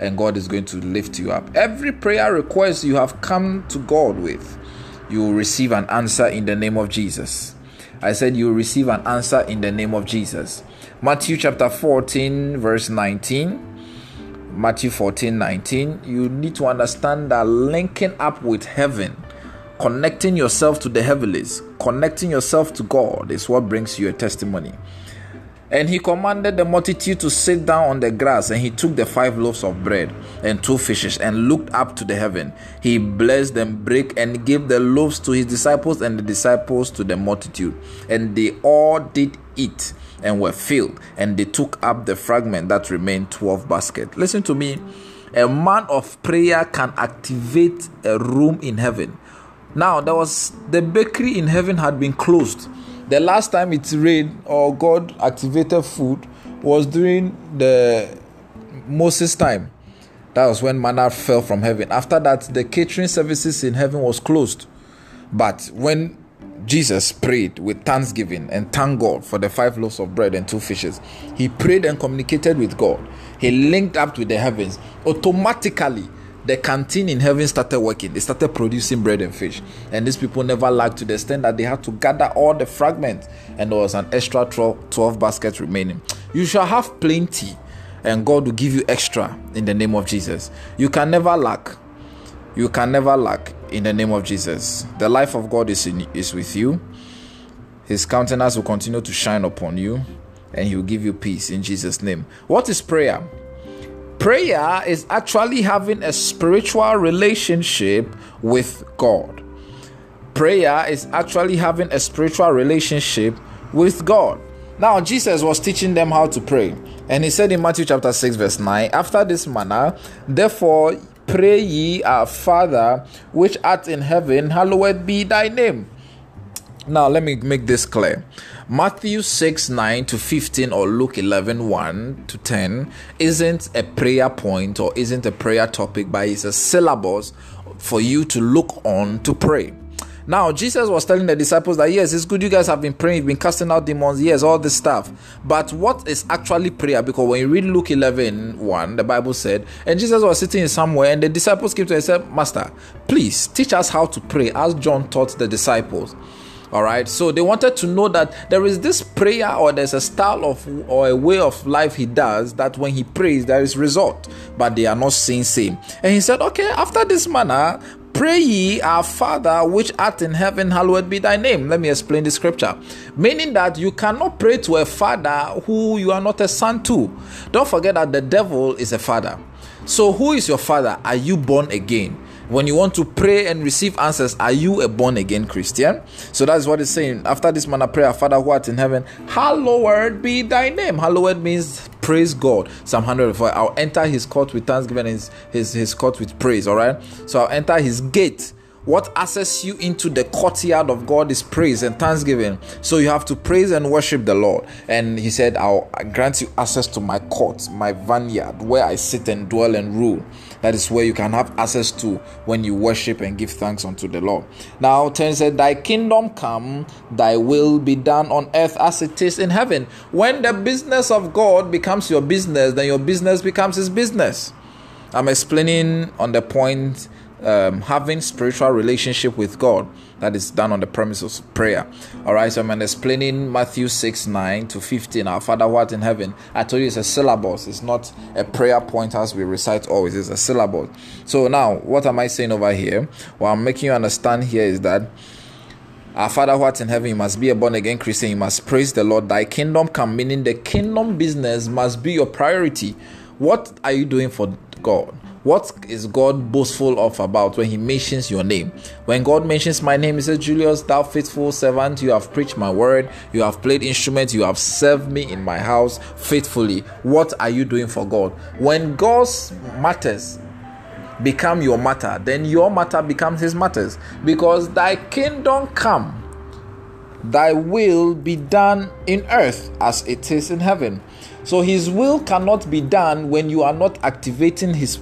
and god is going to lift you up every prayer request you have come to god with you will receive an answer in the name of Jesus. I said you will receive an answer in the name of Jesus. Matthew chapter 14, verse 19. Matthew 14 19, you need to understand that linking up with heaven, connecting yourself to the heavens, connecting yourself to God is what brings you a testimony. And he commanded the multitude to sit down on the grass, and he took the five loaves of bread and two fishes and looked up to the heaven. He blessed them, break and gave the loaves to his disciples, and the disciples to the multitude. And they all did eat and were filled, and they took up the fragment that remained, 12 baskets. Listen to me. A man of prayer can activate a room in heaven. Now, there was the bakery in heaven had been closed the last time it rained or God activated food was during the Moses time. That was when manna fell from heaven. After that, the catering services in heaven was closed. But when Jesus prayed with thanksgiving and thanked God for the five loaves of bread and two fishes, he prayed and communicated with God. He linked up with the heavens. Automatically, the canteen in heaven started working. They started producing bread and fish. And these people never lacked to the extent that they had to gather all the fragments. And there was an extra 12, 12 baskets remaining. You shall have plenty, and God will give you extra in the name of Jesus. You can never lack. You can never lack in the name of Jesus. The life of God is, in, is with you. His countenance will continue to shine upon you, and He will give you peace in Jesus' name. What is prayer? Prayer is actually having a spiritual relationship with God. Prayer is actually having a spiritual relationship with God. Now, Jesus was teaching them how to pray, and he said in Matthew chapter 6, verse 9, After this manner, therefore, pray ye, our Father, which art in heaven, hallowed be thy name. Now, let me make this clear. Matthew 6 9 to 15 or Luke 11 1 to 10 isn't a prayer point or isn't a prayer topic, but it's a syllabus for you to look on to pray. Now, Jesus was telling the disciples that yes, it's good you guys have been praying, you've been casting out demons, yes, all this stuff. But what is actually prayer? Because when you read Luke 11 1, the Bible said, and Jesus was sitting somewhere, and the disciples came to him and said, Master, please teach us how to pray, as John taught the disciples. All right. So they wanted to know that there is this prayer or there's a style of or a way of life he does that when he prays there is result, but they are not seeing same. And he said, Okay, after this manner, Pray ye, our Father which art in heaven, hallowed be thy name. Let me explain the scripture. Meaning that you cannot pray to a father who you are not a son to. Don't forget that the devil is a father. So, who is your father? Are you born again? When you want to pray and receive answers, are you a born again Christian? So that's what it's saying. After this manner, prayer, Father who art in heaven, hallowed be thy name. Hallowed means praise God. Psalm 104. I'll enter his court with thanksgiving, his, his, his court with praise. All right. So I'll enter his gate what access you into the courtyard of God is praise and thanksgiving. So you have to praise and worship the Lord. And he said, I'll grant you access to my court, my vineyard, where I sit and dwell and rule. That is where you can have access to when you worship and give thanks unto the Lord. Now, 10 said, Thy kingdom come, thy will be done on earth as it is in heaven. When the business of God becomes your business, then your business becomes his business. I'm explaining on the point um, having spiritual relationship with God that is done on the premises of prayer. All right, so I'm explaining Matthew 6 9 to 15. Our Father what in heaven. I told you it's a syllabus, it's not a prayer point as we recite always, it's a syllabus. So now, what am I saying over here? What I'm making you understand here is that. Our Father who art in heaven, you must be a born again Christian. You must praise the Lord. Thy kingdom come, meaning the kingdom business must be your priority. What are you doing for God? What is God boastful of about when He mentions your name? When God mentions my name, He says, Julius, thou faithful servant, you have preached my word, you have played instruments, you have served me in my house faithfully. What are you doing for God? When God's matters become your matter, then your matter becomes His matters. Because thy kingdom come, thy will be done in earth as it is in heaven. So his will cannot be done when you are not activating his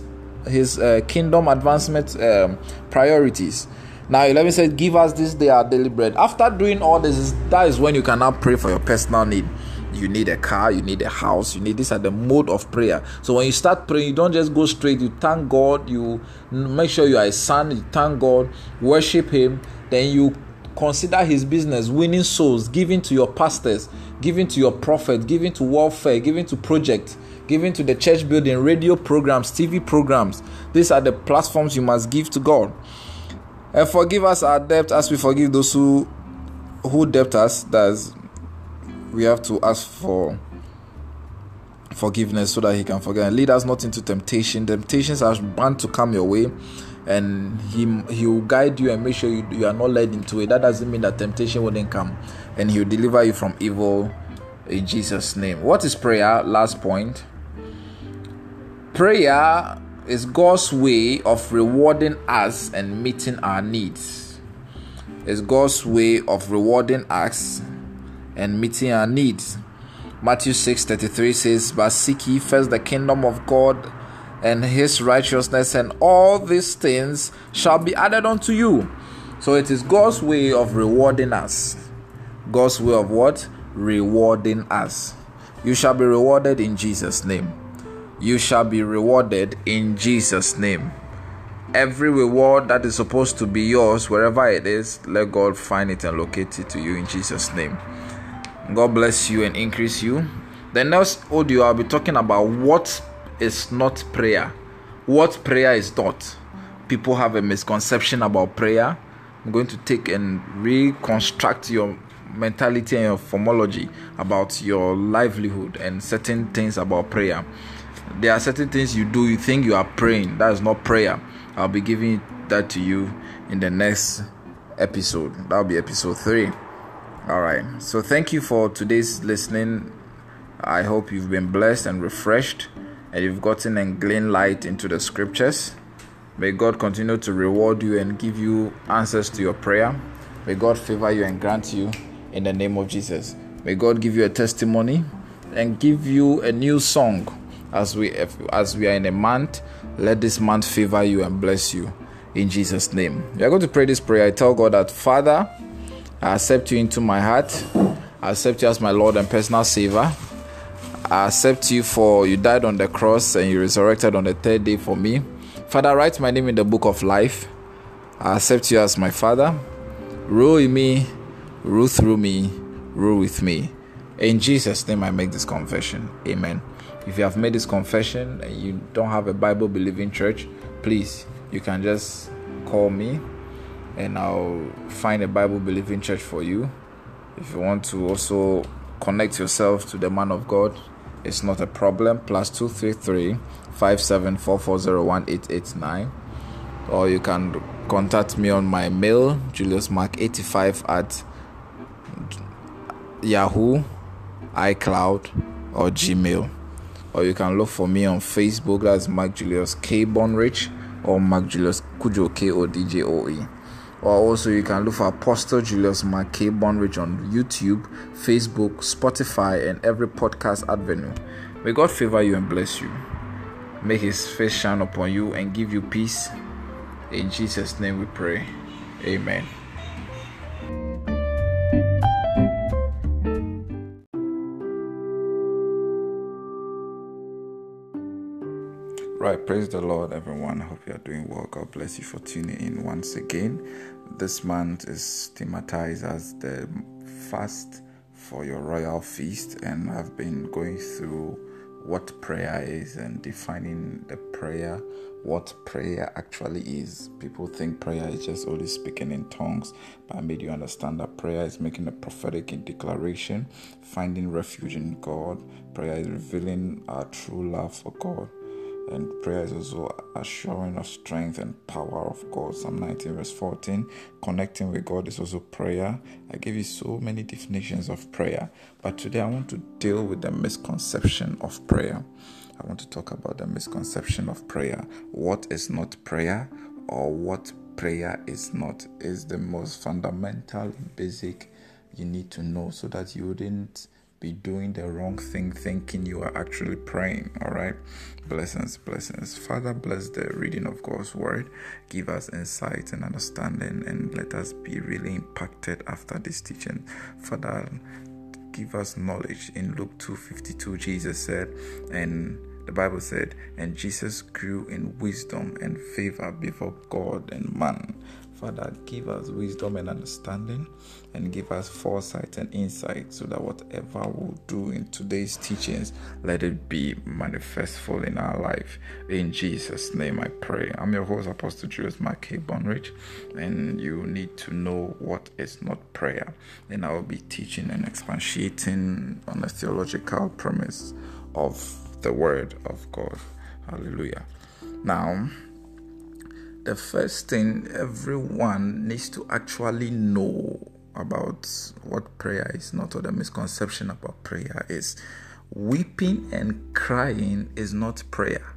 his uh, kingdom advancement um, priorities. Now, 11 says, Give us this day our daily bread. After doing all this, that is when you can now pray for your personal need. You need a car, you need a house, you need this at the mode of prayer. So when you start praying, you don't just go straight, you thank God, you make sure you are a son, you thank God, worship Him, then you consider his business winning souls, giving to your pastors, giving to your prophet, giving to warfare, giving to project, giving to the church building, radio programs, TV programs. These are the platforms you must give to God. And forgive us our debt as we forgive those who who debt us. That's we have to ask for forgiveness so that he can forgive and lead us not into temptation. Temptations are bound to come your way and he he will guide you and make sure you, you are not led into it. That doesn't mean that temptation wouldn't come and he will deliver you from evil in Jesus' name. What is prayer? Last point. Prayer is God's way of rewarding us and meeting our needs. It's God's way of rewarding us and meeting our needs. Matthew 6 33 says, But seek ye first the kingdom of God and his righteousness, and all these things shall be added unto you. So it is God's way of rewarding us. God's way of what? Rewarding us. You shall be rewarded in Jesus' name. You shall be rewarded in Jesus' name. Every reward that is supposed to be yours, wherever it is, let God find it and locate it to you in Jesus' name. God bless you and increase you. The next audio, I'll be talking about what is not prayer. What prayer is not. People have a misconception about prayer. I'm going to take and reconstruct your mentality and your formology about your livelihood and certain things about prayer. There are certain things you do, you think you are praying. That is not prayer. I'll be giving that to you in the next episode. That'll be episode 3. All right. So thank you for today's listening. I hope you've been blessed and refreshed and you've gotten and gleaned light into the scriptures. May God continue to reward you and give you answers to your prayer. May God favor you and grant you in the name of Jesus. May God give you a testimony and give you a new song as we as we are in a month. Let this month favor you and bless you in Jesus' name. We are going to pray this prayer. I tell God that Father, I accept you into my heart. I accept you as my Lord and personal Savior. I accept you for you died on the cross and you resurrected on the third day for me. Father, write my name in the book of life. I accept you as my Father. Rule in me, rule through me, rule with me. In Jesus' name, I make this confession. Amen. If you have made this confession and you don't have a Bible believing church, please, you can just call me and I'll find a Bible believing church for you. If you want to also connect yourself to the man of God, it's not a problem. Plus two three three five seven four four zero one eight eight nine. Or you can contact me on my mail, juliusmark85 at Yahoo, iCloud, or Gmail. Or you can look for me on Facebook, that's Mark Julius K Bonrich or Mark Julius Kujo K O D J O E or also you can look for Apostle Julius McKay Bonridge on YouTube, Facebook, Spotify, and every podcast avenue. May God favor you and bless you. May His face shine upon you and give you peace. In Jesus' name we pray. Amen. Right, praise the Lord, everyone. I hope you are doing well. God bless you for tuning in once again. This month is thematized as the fast for your royal feast, and I've been going through what prayer is and defining the prayer, what prayer actually is. People think prayer is just only speaking in tongues, but I made you understand that prayer is making a prophetic declaration, finding refuge in God. Prayer is revealing our true love for God and prayer is also assuring of strength and power of God. Psalm 19, verse 14. Connecting with God is also prayer. I gave you so many definitions of prayer, but today I want to deal with the misconception of prayer. I want to talk about the misconception of prayer. What is not prayer, or what prayer is not, is the most fundamental, basic you need to know so that you wouldn't be doing the wrong thing thinking you are actually praying. All right. Blessings, blessings. Father, bless the reading of God's word. Give us insight and understanding and let us be really impacted after this teaching. Father, give us knowledge. In Luke 2:52, Jesus said, and The Bible said, and Jesus grew in wisdom and favor before God and man. Father, give us wisdom and understanding and give us foresight and insight so that whatever we'll do in today's teachings, let it be manifestful in our life. In Jesus' name I pray. I'm your host, Apostle Julius Mackay Bonrich, and you need to know what is not prayer. And I will be teaching and expatiating on a theological premise of the Word of God. Hallelujah. Now, the first thing everyone needs to actually know about what prayer is not, or the misconception about prayer is weeping and crying is not prayer.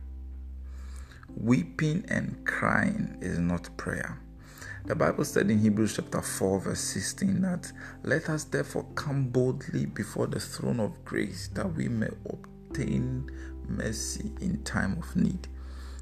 Weeping and crying is not prayer. The Bible said in Hebrews chapter 4, verse 16 that let us therefore come boldly before the throne of grace that we may obtain mercy in time of need.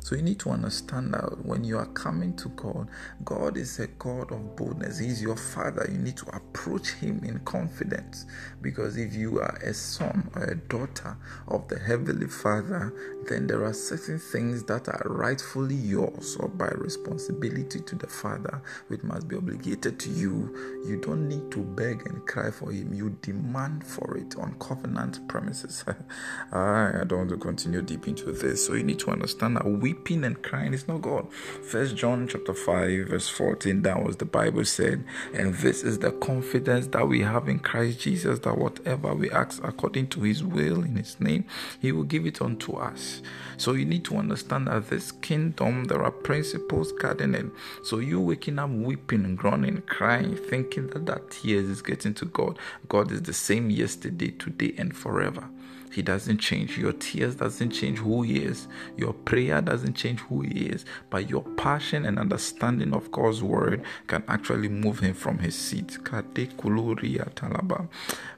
So you need to understand that when you are coming to God, God is a God of boldness. He's your Father. You need to approach Him in confidence because if you are a son or a daughter of the Heavenly Father, then there are certain things that are rightfully yours or by responsibility to the Father, which must be obligated to you. You don't need to beg and cry for Him, you demand for it on covenant premises. I don't want to continue deep into this. So you need to understand that we weeping and crying is not God. First John chapter 5, verse 14, that was the Bible said, and this is the confidence that we have in Christ Jesus that whatever we ask according to his will in his name, he will give it unto us. So you need to understand that this kingdom there are principles governing. So you waking up weeping groaning, crying, thinking that that tears is getting to God. God is the same yesterday, today, and forever. He doesn't change. Your tears doesn't change who he is. Your prayer doesn't change who he is. But your passion and understanding of God's word can actually move him from his seat.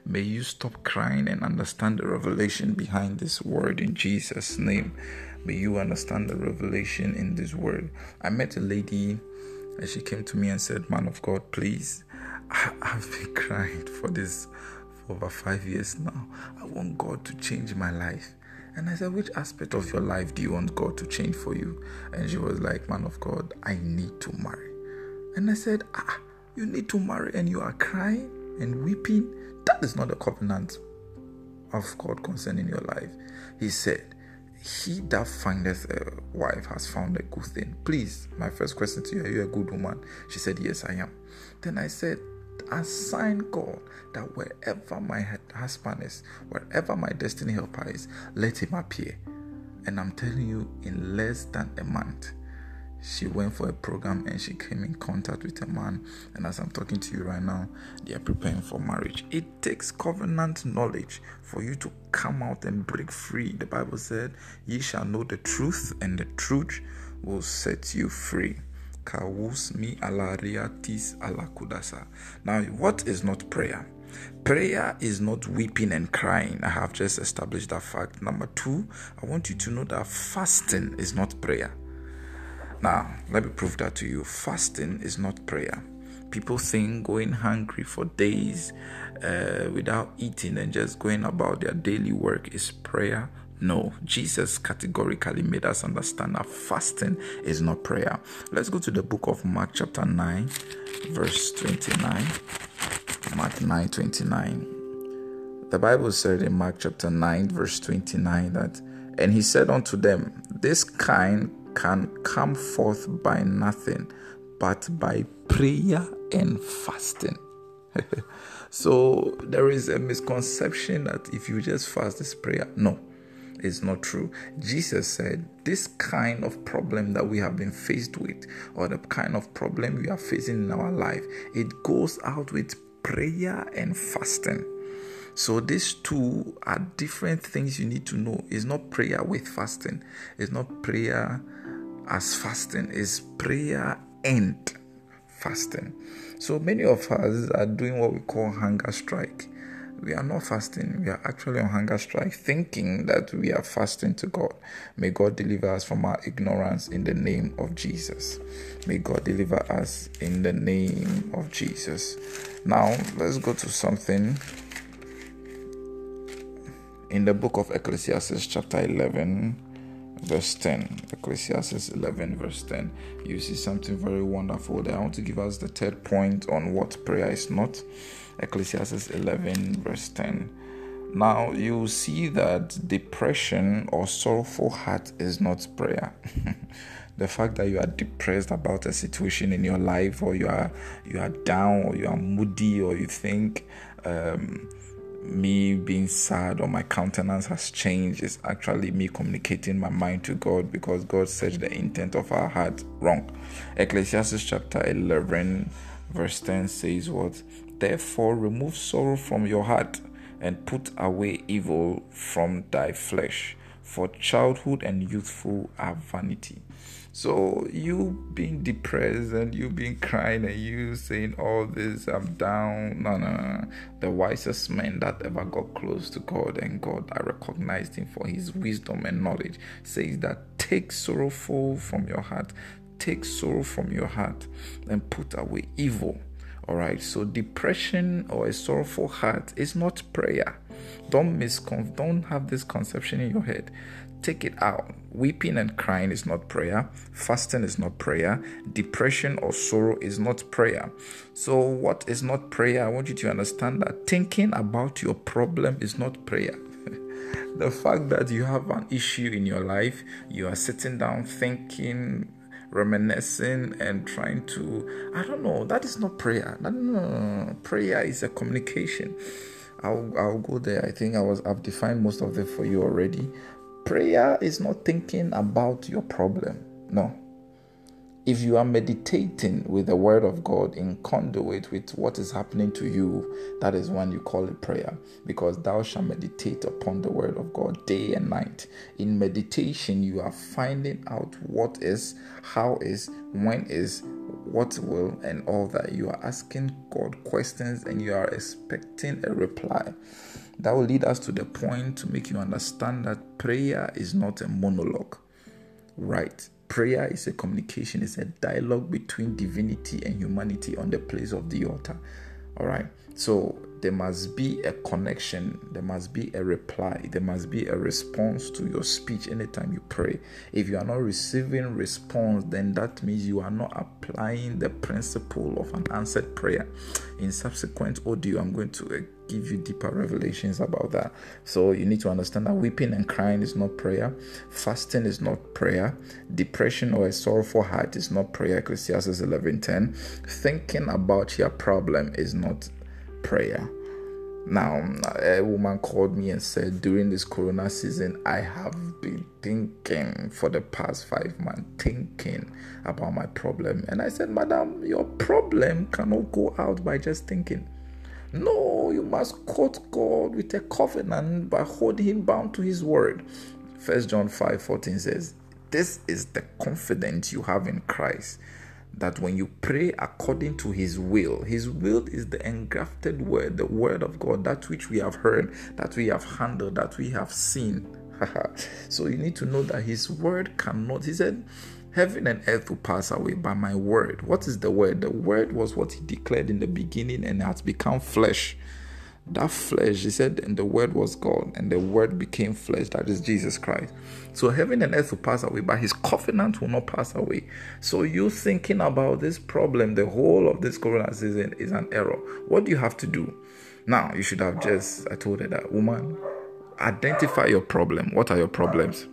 May you stop crying and understand the revelation behind this word in Jesus' name. May you understand the revelation in this word. I met a lady and she came to me and said, Man of God, please, I, have been crying for this over five years now. I want God to change my life. And I said, Which aspect of your life do you want God to change for you? And she was like, Man of God, I need to marry. And I said, Ah, you need to marry and you are crying and weeping? That is not a covenant of God concerning your life. He said, He that findeth a wife has found a good thing. Please, my first question to you, are you a good woman? She said, Yes, I am. Then I said, assign God that wherever my husband is, wherever my destiny helper is, let him appear. And I'm telling you, in less than a month, she went for a program and she came in contact with a man. And as I'm talking to you right now, they are preparing for marriage. It takes covenant knowledge for you to come out and break free. The Bible said, Ye shall know the truth, and the truth will set you free. Now, what is not prayer? Prayer is not weeping and crying. I have just established that fact. Number two, I want you to know that fasting is not prayer. Now, let me prove that to you. Fasting is not prayer. People think going hungry for days uh, without eating and just going about their daily work is prayer. No, Jesus categorically made us understand that fasting is not prayer. Let's go to the book of Mark, chapter 9, verse 29. Mark 9 29. The Bible said in Mark chapter 9, verse 29 that, and he said unto them, This kind can come forth by nothing but by prayer and fasting. so there is a misconception that if you just fast this prayer, no is not true. Jesus said, This kind of problem that we have been faced with, or the kind of problem we are facing in our life, it goes out with prayer and fasting. So these two are different things you need to know. It's not prayer with fasting. It's not prayer as fasting. It's prayer and fasting. So many of us are doing what we call hunger strike we are not fasting. We are actually on hunger strike, thinking that we are fasting to God. May God deliver us from our ignorance in the name of Jesus. May God deliver us in the name of Jesus. Now, let's go to something in the book of Ecclesiastes, chapter 11, verse 10. Ecclesiastes 11, verse 10. You see something very wonderful there. I want to give us the third point on what prayer is not. Ecclesiastes 11, verse 10. Now you see that depression or sorrowful heart is not prayer. the fact that you are depressed about a situation in your life or you are you are down or you are moody or you think um, me being sad or my countenance has changed is actually me communicating my mind to God because God searched the intent of our heart wrong. Ecclesiastes chapter 11, verse 10 says, What? Therefore, remove sorrow from your heart and put away evil from thy flesh, for childhood and youthful are vanity. So you being depressed and you being crying and you saying all this, I'm down. No, no, no. The wisest man that ever got close to God and God, I recognized him for his wisdom and knowledge, says that take sorrowful from your heart, take sorrow from your heart, and put away evil. All right. So depression or a sorrowful heart is not prayer. Don't miscon- don't have this conception in your head take it out. Weeping and crying is not prayer. Fasting is not prayer. Depression or sorrow is not prayer. So, what is not prayer? I want you to understand that thinking about your problem is not prayer. the fact that you have an issue in your life, you are sitting down thinking, reminiscing, and trying to, I don't know, that is not prayer. No, no. Prayer is a communication. I'll, I'll go there. I think I was I've defined most of it for you already. Prayer is not thinking about your problem. No. If you are meditating with the word of God in conduit with what is happening to you, that is when you call it prayer. Because thou shalt meditate upon the word of God day and night. In meditation, you are finding out what is, how is, when is, what will, and all that. You are asking God questions and you are expecting a reply. That will lead us to the point to make you understand that prayer is not a monologue, right? Prayer is a communication, it's a dialogue between divinity and humanity on the place of the altar. All right. So there must be a connection, there must be a reply, there must be a response to your speech anytime you pray. If you are not receiving response, then that means you are not applying the principle of an answered prayer. In subsequent audio, I'm going to uh, give you deeper revelations about that. So you need to understand that weeping and crying is not prayer, fasting is not prayer, depression or a sorrowful heart is not prayer. Ecclesiastes 11:10. Thinking about your problem is not prayer. Now, a woman called me and said, during this corona season, I have been thinking for the past five months, thinking about my problem. And I said, Madam, your problem cannot go out by just thinking. No, you must quote God with a covenant by holding him bound to his word. First John 5 14 says, This is the confidence you have in Christ that when you pray according to his will, his will is the engrafted word, the word of God, that which we have heard, that we have handled, that we have seen. so you need to know that his word cannot, he said, Heaven and earth will pass away by my word. What is the word? The word was what he declared in the beginning and has become flesh that flesh, he said, and the word was God, and the word became flesh, that is Jesus Christ. So heaven and earth will pass away, but his covenant will not pass away. So you thinking about this problem, the whole of this corona season is an error. What do you have to do? Now you should have just I told her that woman, identify your problem. What are your problems?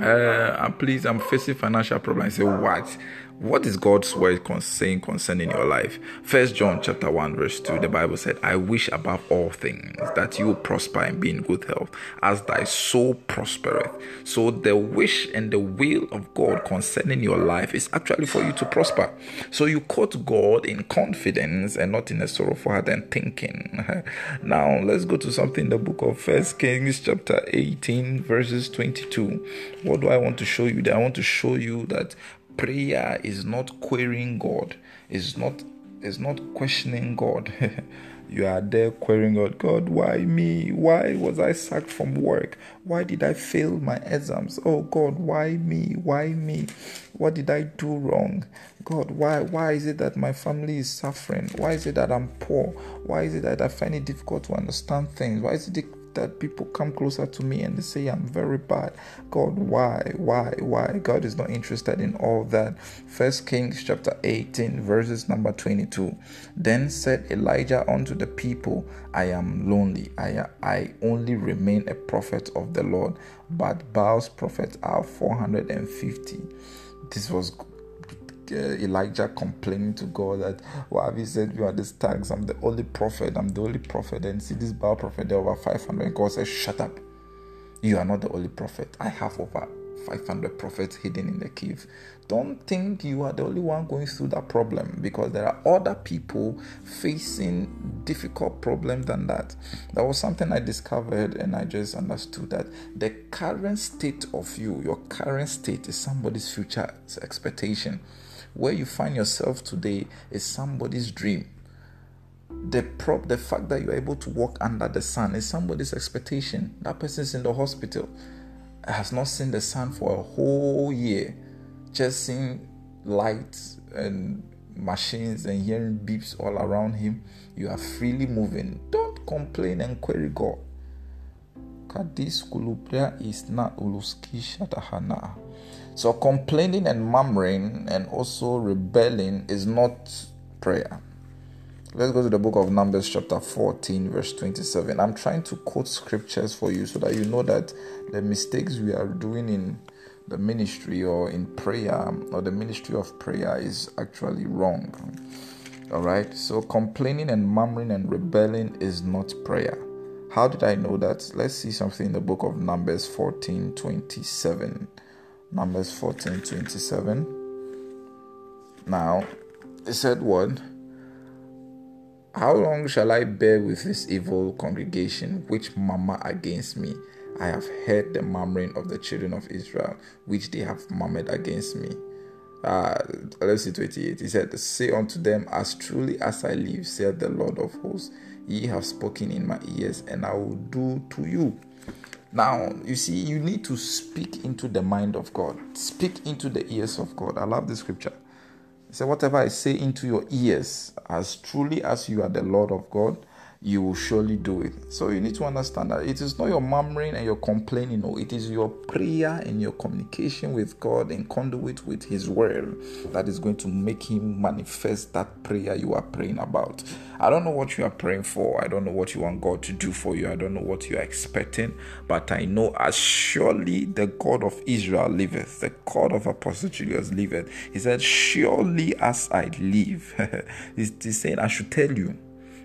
Uh, please, I'm facing financial problems. I say, what? What is God's word saying concerning your life? First John chapter 1, verse 2, the Bible said, I wish above all things that you prosper and be in good health, as thy soul prospereth. So the wish and the will of God concerning your life is actually for you to prosper. So you quote God in confidence and not in a sorrowful heart and thinking. now let's go to something in the book of First Kings chapter 18, verses 22. What do I want to show you there? I want to show you that prayer is not querying God, is not is not questioning God. you are there querying God, God, why me? Why was I sacked from work? Why did I fail my exams? Oh God, why me? Why me? What did I do wrong? God, why why is it that my family is suffering? Why is it that I'm poor? Why is it that I find it difficult to understand things? Why is it that people come closer to me and they say I'm very bad. God, why? Why? Why? God is not interested in all that. First Kings chapter 18, verses number 22. Then said Elijah unto the people, I am lonely. I, I only remain a prophet of the Lord, but Baal's prophets are 450. This was Uh, Elijah complaining to God that, Why have you said you are these tags? I'm the only prophet. I'm the only prophet. And see this Baal prophet, there are over 500. And God says, Shut up. You are not the only prophet. I have over 500 prophets hidden in the cave. Don't think you are the only one going through that problem because there are other people facing difficult problems than that. That was something I discovered and I just understood that the current state of you, your current state, is somebody's future expectation. Where you find yourself today is somebody's dream. The prop, the fact that you're able to walk under the sun is somebody's expectation. That person's in the hospital, has not seen the sun for a whole year, just seeing lights and machines and hearing beeps all around him. You are freely moving. Don't complain and query God. Kadis kulupria is not uluski shatahana. So, complaining and murmuring and also rebelling is not prayer. Let's go to the book of Numbers, chapter 14, verse 27. I'm trying to quote scriptures for you so that you know that the mistakes we are doing in the ministry or in prayer or the ministry of prayer is actually wrong. All right, so complaining and murmuring and rebelling is not prayer. How did I know that? Let's see something in the book of Numbers 14 27. Numbers 14 27. Now, it said, What? How long shall I bear with this evil congregation which murmur against me? I have heard the murmuring of the children of Israel, which they have murmured against me. Uh, let's see 28. He said, Say unto them, As truly as I live, said the Lord of hosts, ye have spoken in my ears, and I will do to you now, you see, you need to speak into the mind of God, speak into the ears of God. I love the scripture. Say, whatever I say into your ears, as truly as you are the Lord of God, you will surely do it. So you need to understand that it is not your murmuring and your complaining, no, it is your prayer and your communication with God and conduit with His word that is going to make Him manifest that prayer you are praying about. I don't know what you are praying for. I don't know what you want God to do for you. I don't know what you are expecting, but I know as surely the God of Israel liveth, the God of Apostle Julius liveth. He said, Surely as I live. he's, saying, I should tell you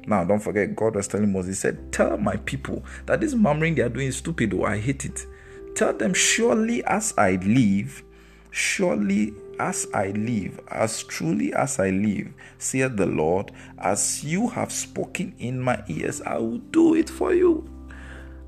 now, don't forget, God was telling Moses, He said, Tell my people that this murmuring they are doing is stupid, oh, I hate it. Tell them, Surely as I live, surely as I live, as truly as I live, saith the Lord, as you have spoken in my ears, I will do it for you.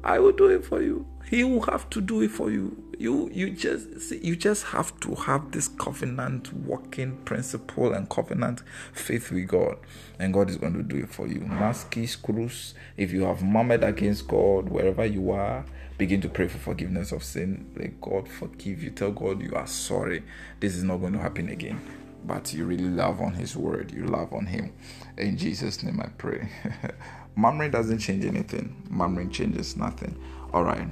I will do it for you. He will have to do it for you. You you just see, you just have to have this covenant working principle and covenant faith with God, and God is going to do it for you. Maskis cruz. If you have murmured against God wherever you are, begin to pray for forgiveness of sin. Let God forgive you. Tell God you are sorry. This is not going to happen again. But you really love on His word. You love on Him. In Jesus' name, I pray. murmuring doesn't change anything. Murmuring changes nothing. All right.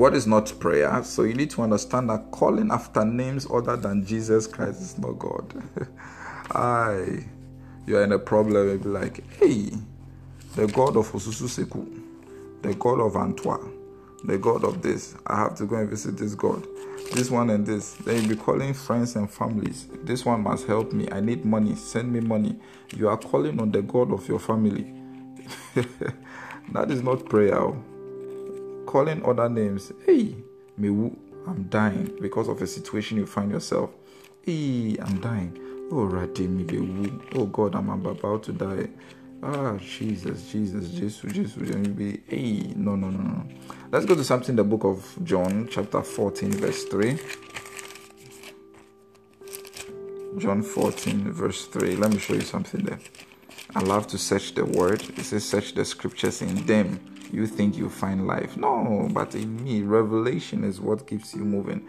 What is not prayer? So you need to understand that calling after names other than Jesus Christ is not God. I, you're in a problem, you'll be like, hey, the God of Osususeku, the God of Antoine, the God of this. I have to go and visit this God. This one and this. Then you'll be calling friends and families. This one must help me. I need money. Send me money. You are calling on the God of your family. that is not prayer calling other names. Hey, Mewu, I'm dying because of a situation you find yourself. Hey, I'm dying. Oh, Radimi Bewu. Oh God, I'm about to die. Ah, Jesus, Jesus, Jesus, Jesus. Hey, no, no, no, no. Let's go to something in the book of John, chapter 14, verse 3. John 14, verse 3. Let me show you something there. I love to search the word. It says, search the scriptures in them you think you find life. No, but in me, revelation is what keeps you moving.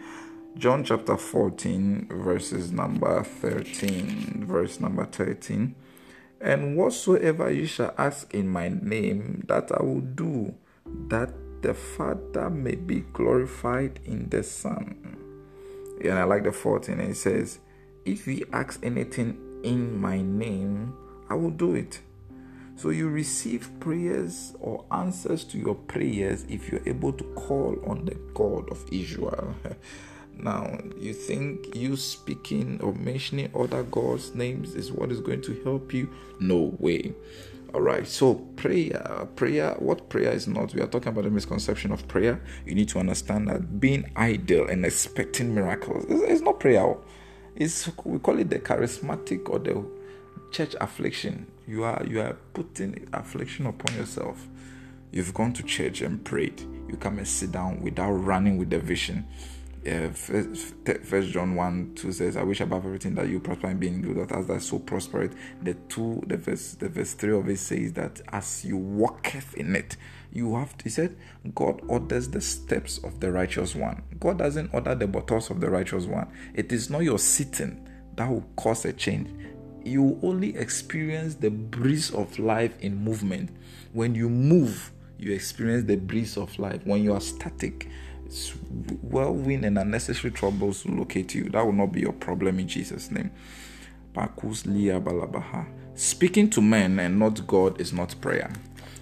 John chapter 14, verses number 13, verse number 13. And whatsoever you shall ask in my name, that I will do, that the Father may be glorified in the Son. And I like the 14, it says, If we ask anything in my name, I will do it. So you receive prayers or answers to your prayers if you're able to call on the God of Israel. Now, you think you speaking or mentioning other God's names is what is going to help you? No way. All right, so prayer, prayer, what prayer is not? We are talking about the misconception of prayer. You need to understand that being idle and expecting miracles is not prayer. It's we call it the charismatic or the church affliction. You are you are putting affliction upon yourself. You've gone to church and prayed. You come and sit down without running with the vision uh, first, first John 1 2 says, I wish above everything that you prosper and be in good health as thy soul prospered. The two, the verse, the verse 3 of it says that as you walketh in it, you have to, he said, God orders the steps of the righteous one. God doesn't order the buttocks of the righteous one. It is not your sitting that will cause a change. You only experience the breeze of life in movement. When you move, you experience the breeze of life. When you are static, whirlwind and unnecessary troubles locate you. That will not be your problem in Jesus' name. Speaking to men and not God is not prayer.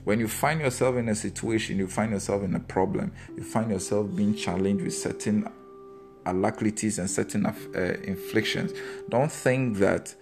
When you find yourself in a situation, you find yourself in a problem, you find yourself being challenged with certain alacrities and certain uh, inflictions, don't think that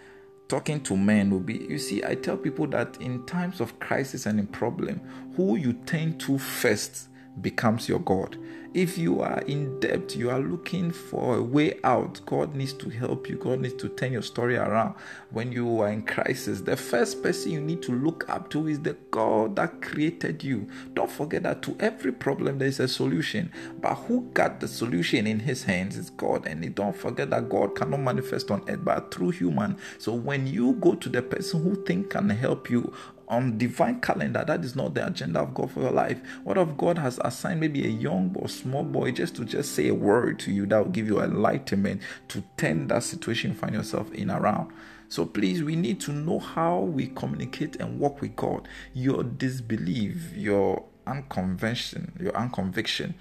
talking to men will be you see i tell people that in times of crisis and in problem who you turn to first becomes your god if you are in debt, you are looking for a way out. God needs to help you. God needs to turn your story around. When you are in crisis, the first person you need to look up to is the God that created you. Don't forget that to every problem there is a solution. But who got the solution in his hands is God. And don't forget that God cannot manifest on earth but through human. So when you go to the person who think can help you on divine calendar that is not the agenda of god for your life what if god has assigned maybe a young or small boy just to just say a word to you that will give you enlightenment to turn that situation you find yourself in around so please we need to know how we communicate and work with god your disbelief your unconvention your unconviction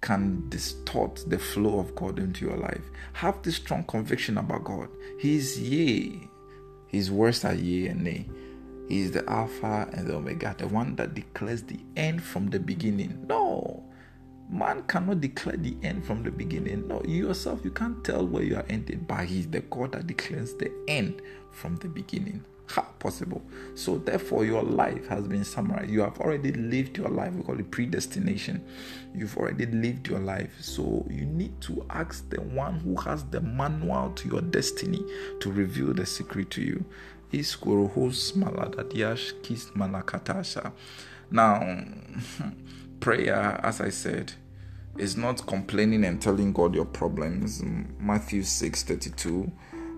can distort the flow of God into your life. Have this strong conviction about God. He is yea. His words are yea and nay. He is the Alpha and the Omega, the one that declares the end from the beginning. No, man cannot declare the end from the beginning. No, you yourself, you can't tell where you are ending, but He's the God that declares the end from the beginning. How possible? So, therefore, your life has been summarized. You have already lived your life. We call it predestination. You've already lived your life. So, you need to ask the one who has the manual to your destiny to reveal the secret to you. Now, prayer, as I said, is not complaining and telling God your problems. Matthew 6 32,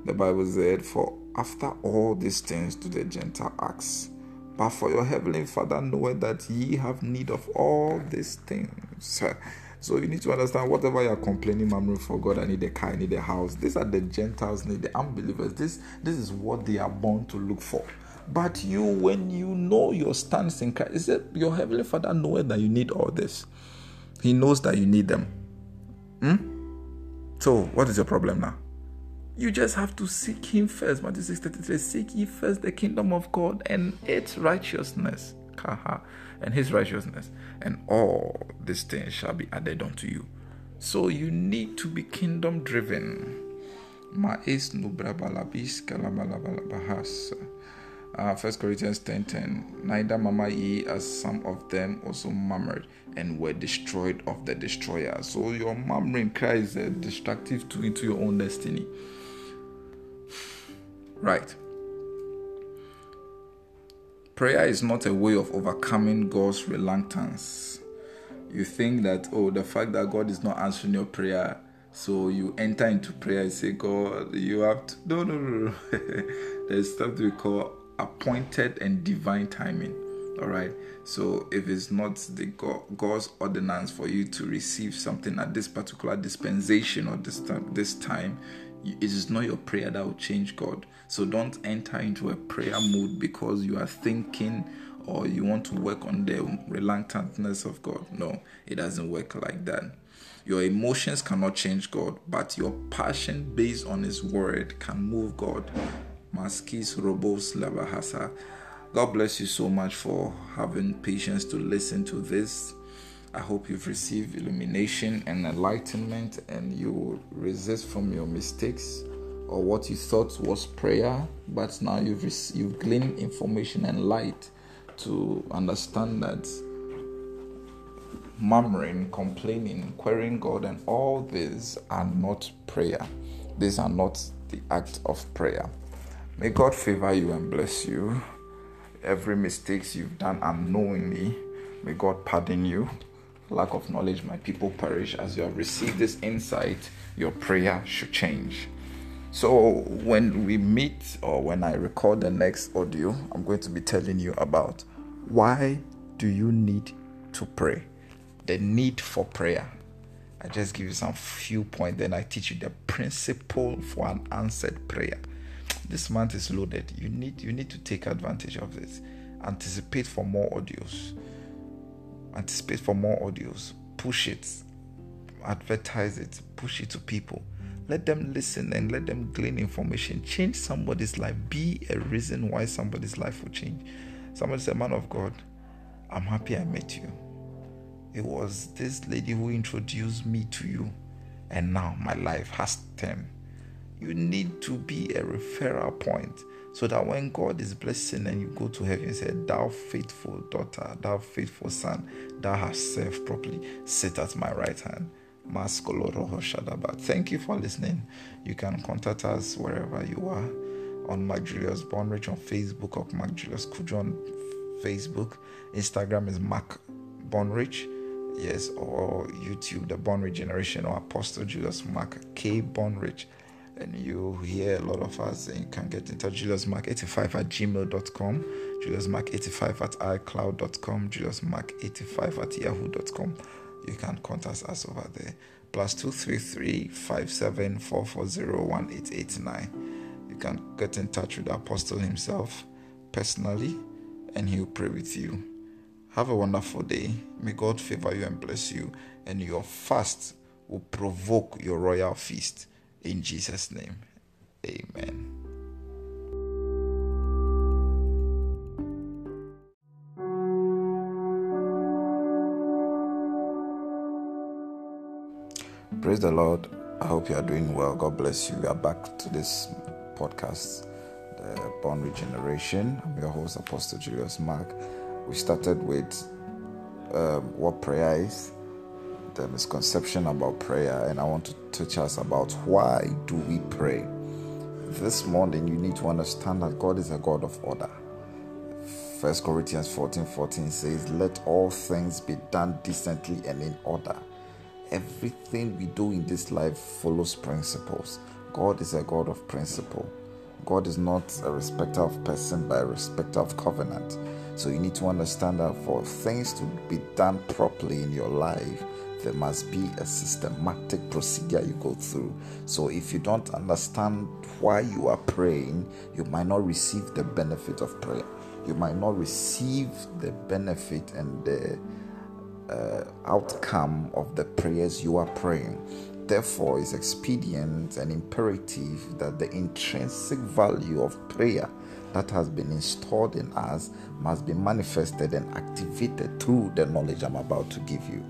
the Bible said, For after all these things do the Gentile ask. But for your heavenly Father knoweth that ye have need of all these things. So you need to understand whatever you're complaining, murmuring for God, I need a car, I need a house. These are the Gentiles need, the unbelievers. This this is what they are born to look for. But you, when you know your stance in Christ, is it your heavenly Father knows that you need all this. He knows that you need them. Hmm? So what is your problem now? You just have to seek Him first. Matthew 6 33 Seek ye first the kingdom of God and its righteousness and his righteousness, and all these things shall be added unto you. So you need to be kingdom driven. Uh, First Corinthians 10 10. Neither mama ye as some of them also murmured and were destroyed of the destroyer. So your murmuring cries a destructive to into your own destiny. Right. Prayer is not a way of overcoming God's reluctance. You think that, oh, the fact that God is not answering your prayer, so you enter into prayer and say, God, you have to. No, no, no. There's something we call appointed and divine timing. All right. So if it's not the God, God's ordinance for you to receive something at this particular dispensation or this time, this time, it is not your prayer that will change God. So don't enter into a prayer mood because you are thinking or you want to work on the reluctantness of God. No, it doesn't work like that. Your emotions cannot change God, but your passion based on His word can move God. Maskis Robos Labahasa. God bless you so much for having patience to listen to this. I hope you've received illumination and enlightenment and you will resist from your mistakes or what you thought was prayer, but now you've, you've gleaned information and light to understand that murmuring, complaining, querying God, and all these are not prayer. These are not the act of prayer. May God favor you and bless you. Every mistakes you've done unknowingly, may God pardon you. Lack of knowledge, my people perish. As you have received this insight, your prayer should change. So, when we meet or when I record the next audio, I'm going to be telling you about why do you need to pray? The need for prayer. I just give you some few points, then I teach you the principle for an answered prayer. This month is loaded. You need you need to take advantage of this. Anticipate for more audios. Anticipate for more audios. Push it. Advertise it. Push it to people let them listen and let them glean information. Change somebody's life. Be a reason why somebody's life will change. Somebody said, Man of God, I'm happy I met you. It was this lady who introduced me to you, and now my life has turned. You need to be a referral point so that when God is blessing and you go to heaven, say, Thou faithful daughter, thou faithful son, thou hast served properly, sit at my right hand. Thank you for listening. You can contact us wherever you are on Mark Julius Bonrich on Facebook or Mark Julius Kujo on Facebook. Instagram is Mark Bonrich, yes, or YouTube, the Bonrich Generation or Apostle Julius Mark K Bonrich. And you hear a lot of us, and you can get in touch. JuliusMark85 at gmail.com, JuliusMark85 at iCloud.com, JuliusMark85 at yahoo.com you can contact us over there. Plus two three three five seven four four zero one eight eight nine. You can get in touch with the apostle himself personally, and he'll pray with you. Have a wonderful day. May God favor you and bless you, and your fast will provoke your royal feast. In Jesus' name, Amen. Praise the Lord. I hope you are doing well. God bless you. We are back to this podcast, the Bonrich Generation. I'm your host, Apostle Julius Mark. We started with um, what prayer is, the misconception about prayer, and I want to teach us about why do we pray. This morning, you need to understand that God is a God of order. First Corinthians 14 14 says, Let all things be done decently and in order everything we do in this life follows principles. God is a God of principle. God is not a respecter of person, but a respecter of covenant. So you need to understand that for things to be done properly in your life, there must be a systematic procedure you go through. So if you don't understand why you are praying, you might not receive the benefit of prayer. You might not receive the benefit and the uh, outcome of the prayers you are praying. Therefore, it's expedient and imperative that the intrinsic value of prayer that has been installed in us must be manifested and activated through the knowledge I'm about to give you.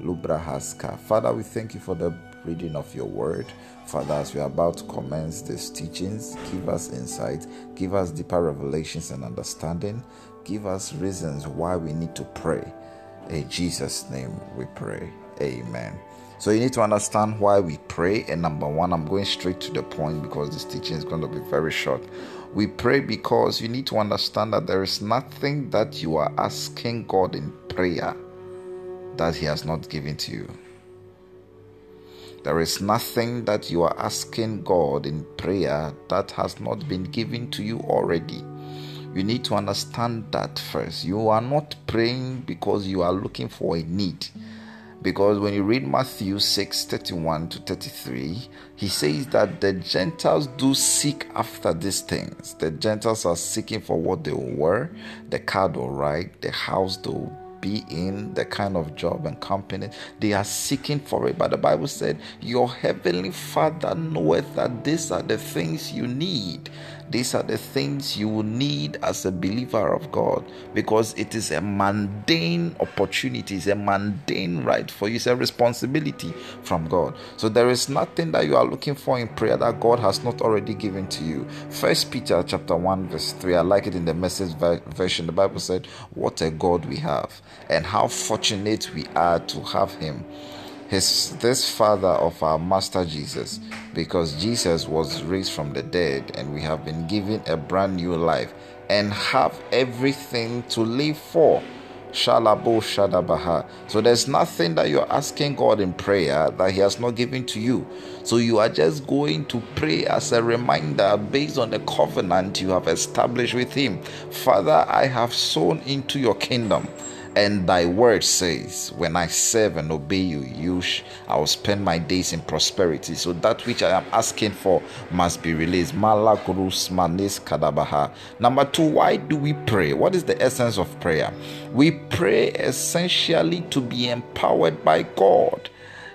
Lubra Haska. Father, we thank you for the reading of your word. Father, as we are about to commence these teachings, give us insight, give us deeper revelations and understanding, give us reasons why we need to pray in Jesus' name we pray. Amen. So you need to understand why we pray. And number one, I'm going straight to the point because this teaching is going to be very short. We pray because you need to understand that there is nothing that you are asking God in prayer that He has not given to you. There is nothing that you are asking God in prayer that has not been given to you already. You need to understand that first. You are not praying because you are looking for a need. Because when you read Matthew 6 31 to 33, he says that the Gentiles do seek after these things. The Gentiles are seeking for what they wear, the car they'll ride, the house they'll be in, the kind of job and company. They are seeking for it. But the Bible said, Your heavenly Father knoweth that these are the things you need. These are the things you will need as a believer of God because it is a mundane opportunity, it's a mundane right for you, it's a responsibility from God. So there is nothing that you are looking for in prayer that God has not already given to you. First Peter chapter 1, verse 3. I like it in the message version. The Bible said, What a God we have, and how fortunate we are to have him his this father of our master Jesus because Jesus was raised from the dead and we have been given a brand new life and have everything to live for. Shalabo Shadabaha. So there's nothing that you're asking God in prayer that He has not given to you. So you are just going to pray as a reminder based on the covenant you have established with Him. Father, I have sown into your kingdom. And thy word says, When I serve and obey you, you sh- I will spend my days in prosperity. So that which I am asking for must be released. Malakurus manis kadabaha. Number two, why do we pray? What is the essence of prayer? We pray essentially to be empowered by God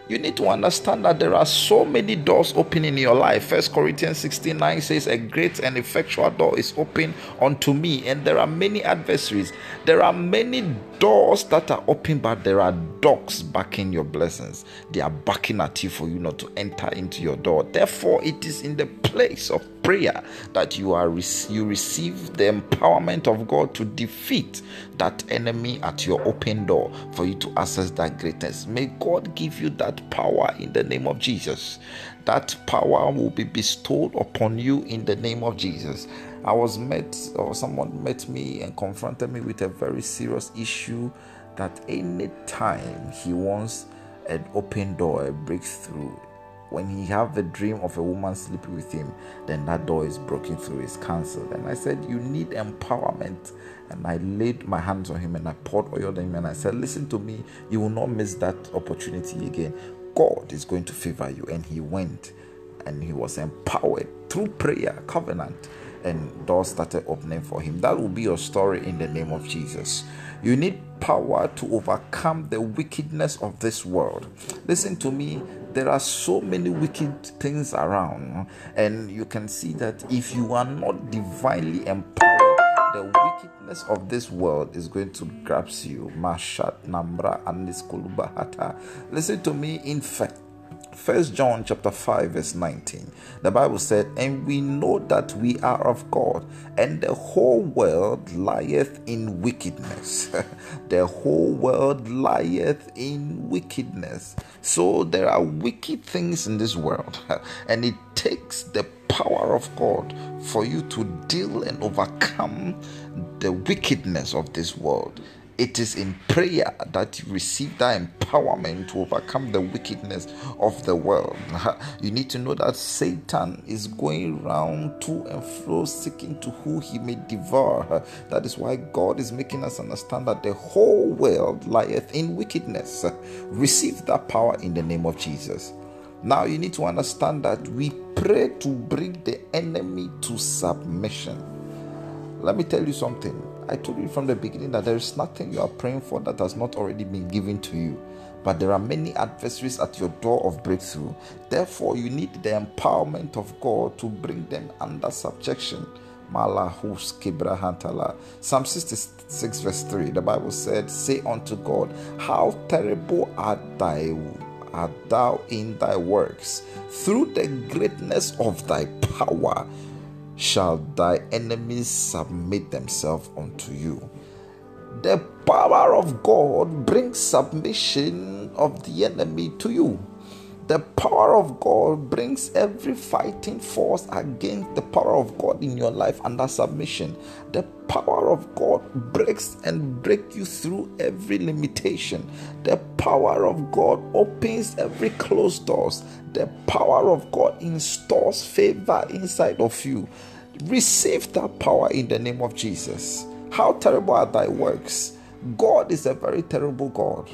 you need to understand that there are so many doors open in your life. First Corinthians 16 9 says, A great and effectual door is open unto me, and there are many adversaries. There are many doors that are open, but there are dogs backing your blessings. They are backing at you for you not to enter into your door. Therefore, it is in the place of prayer that you are you receive the empowerment of God to defeat that enemy at your open door for you to access that greatness. May God give you that power in the name of Jesus. That power will be bestowed upon you in the name of Jesus. I was met, or someone met me and confronted me with a very serious issue that any time he wants an open door, a breakthrough, when he have the dream of a woman sleeping with him, then that door is broken through, is cancelled. And I said, You need empowerment. And I laid my hands on him and I poured oil on him and I said, Listen to me, you will not miss that opportunity again. God is going to favor you. And he went and he was empowered through prayer, covenant, and doors started opening for him. That will be your story in the name of Jesus. You need power to overcome the wickedness of this world. Listen to me, there are so many wicked things around, and you can see that if you are not divinely empowered, the wickedness of this world is going to grasp you. Mashat Nambra and Listen to me, in fact. First John chapter 5 verse 19. The Bible said, "And we know that we are of God, and the whole world lieth in wickedness." the whole world lieth in wickedness. So there are wicked things in this world, and it takes the power of God for you to deal and overcome the wickedness of this world. It is in prayer that you receive that empowerment to overcome the wickedness of the world. You need to know that Satan is going round to and fro seeking to who he may devour. That is why God is making us understand that the whole world lieth in wickedness. Receive that power in the name of Jesus. Now you need to understand that we pray to bring the enemy to submission. Let me tell you something I told you from the beginning that there is nothing you are praying for that has not already been given to you. But there are many adversaries at your door of breakthrough. Therefore, you need the empowerment of God to bring them under subjection. Psalm 66, verse 3, the Bible said, Say unto God, How terrible art thy art thou in thy works, through the greatness of thy power shall thy enemies submit themselves unto you. The power of God brings submission of the enemy to you. The power of God brings every fighting force against the power of God in your life under submission. The power of God breaks and breaks you through every limitation. The power of God opens every closed doors. The power of God installs favor inside of you. Receive that power in the name of Jesus. How terrible are thy works! God is a very terrible God.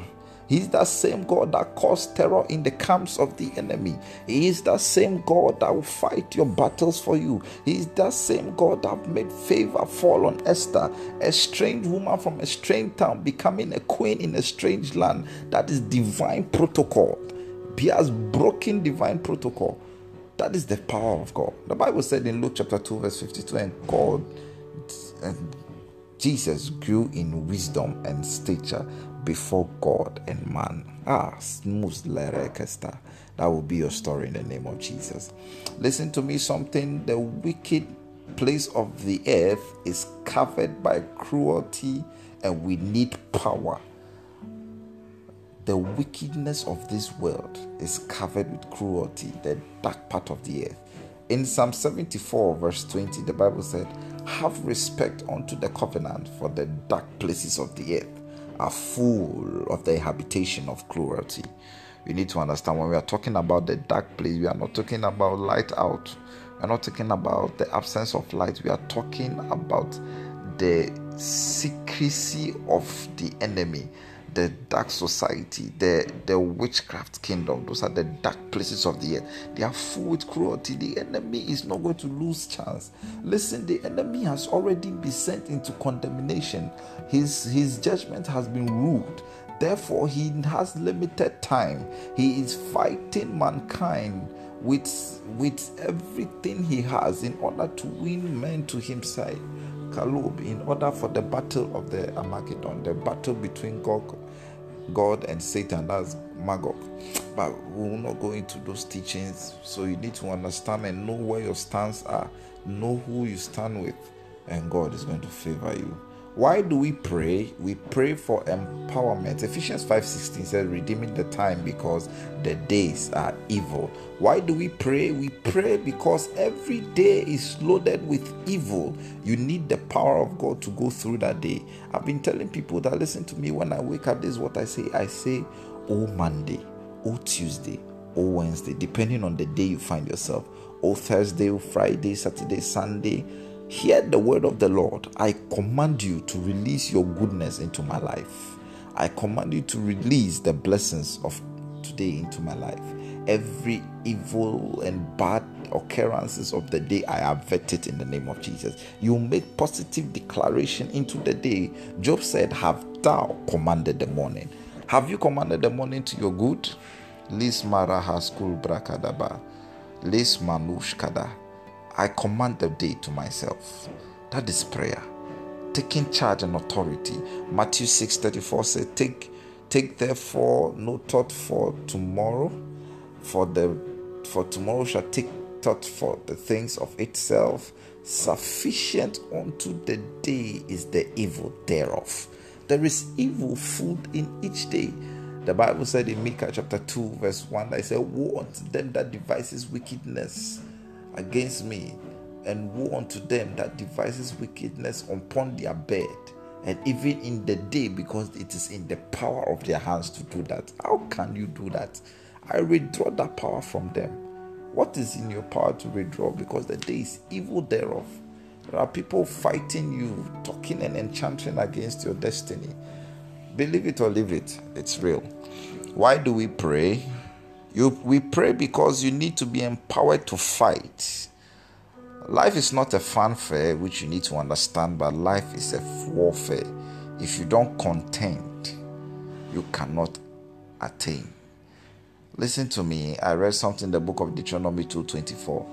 He is that same God that caused terror in the camps of the enemy. He is that same God that will fight your battles for you. He is that same God that made favor fall on Esther, a strange woman from a strange town, becoming a queen in a strange land. That is divine protocol. He has broken divine protocol. That is the power of God. The Bible said in Luke chapter 2, verse 52, and God and Jesus grew in wisdom and stature before God and man. Ah, smooth lerekesta. That will be your story in the name of Jesus. Listen to me something. The wicked place of the earth is covered by cruelty, and we need power. The wickedness of this world is covered with cruelty, the dark part of the earth. In Psalm 74, verse 20, the Bible said, Have respect unto the covenant, for the dark places of the earth are full of the habitation of cruelty. You need to understand when we are talking about the dark place, we are not talking about light out. We are not talking about the absence of light. We are talking about the secrecy of the enemy the dark society, the, the witchcraft kingdom. Those are the dark places of the earth. They are full with cruelty. The enemy is not going to lose chance. Listen, the enemy has already been sent into condemnation. His his judgment has been ruled. Therefore, he has limited time. He is fighting mankind with with everything he has in order to win men to himself. Kalub in order for the battle of the Armageddon, the battle between God, God and Satan, that's Magog. But we will not go into those teachings. So you need to understand and know where your stands are, know who you stand with, and God is going to favor you. Why do we pray? We pray for empowerment. Ephesians 5:16 says redeeming the time because the days are evil. Why do we pray? We pray because every day is loaded with evil. You need the power of God to go through that day. I've been telling people that listen to me when I wake up this is what I say. I say, "Oh Monday, oh Tuesday, oh Wednesday, depending on the day you find yourself. Oh Thursday, oh Friday, Saturday, Sunday, Hear the word of the Lord. I command you to release your goodness into my life. I command you to release the blessings of today into my life. Every evil and bad occurrences of the day I avert it in the name of Jesus. You make positive declaration into the day. Job said, Have thou commanded the morning? Have you commanded the morning to your good? Lis maraha skul brakadaba. Lis manushkada. I command the day to myself. That is prayer. Taking charge and authority. Matthew 6 34 says, Take take therefore no thought for tomorrow, for the for tomorrow shall take thought for the things of itself. Sufficient unto the day is the evil thereof. There is evil food in each day. The Bible said in Micah chapter 2, verse 1, I said, Woe unto them that devises wickedness against me, and woe unto them that devises wickedness upon their bed, and even in the day, because it is in the power of their hands to do that. How can you do that? I withdraw that power from them. What is in your power to withdraw? Because the day is evil thereof. There are people fighting you, talking and enchanting against your destiny. Believe it or leave it, it's real. Why do we pray? You, we pray because you need to be empowered to fight. Life is not a fanfare which you need to understand, but life is a warfare. If you don't contend, you cannot attain. Listen to me. I read something in the book of Deuteronomy 2:24.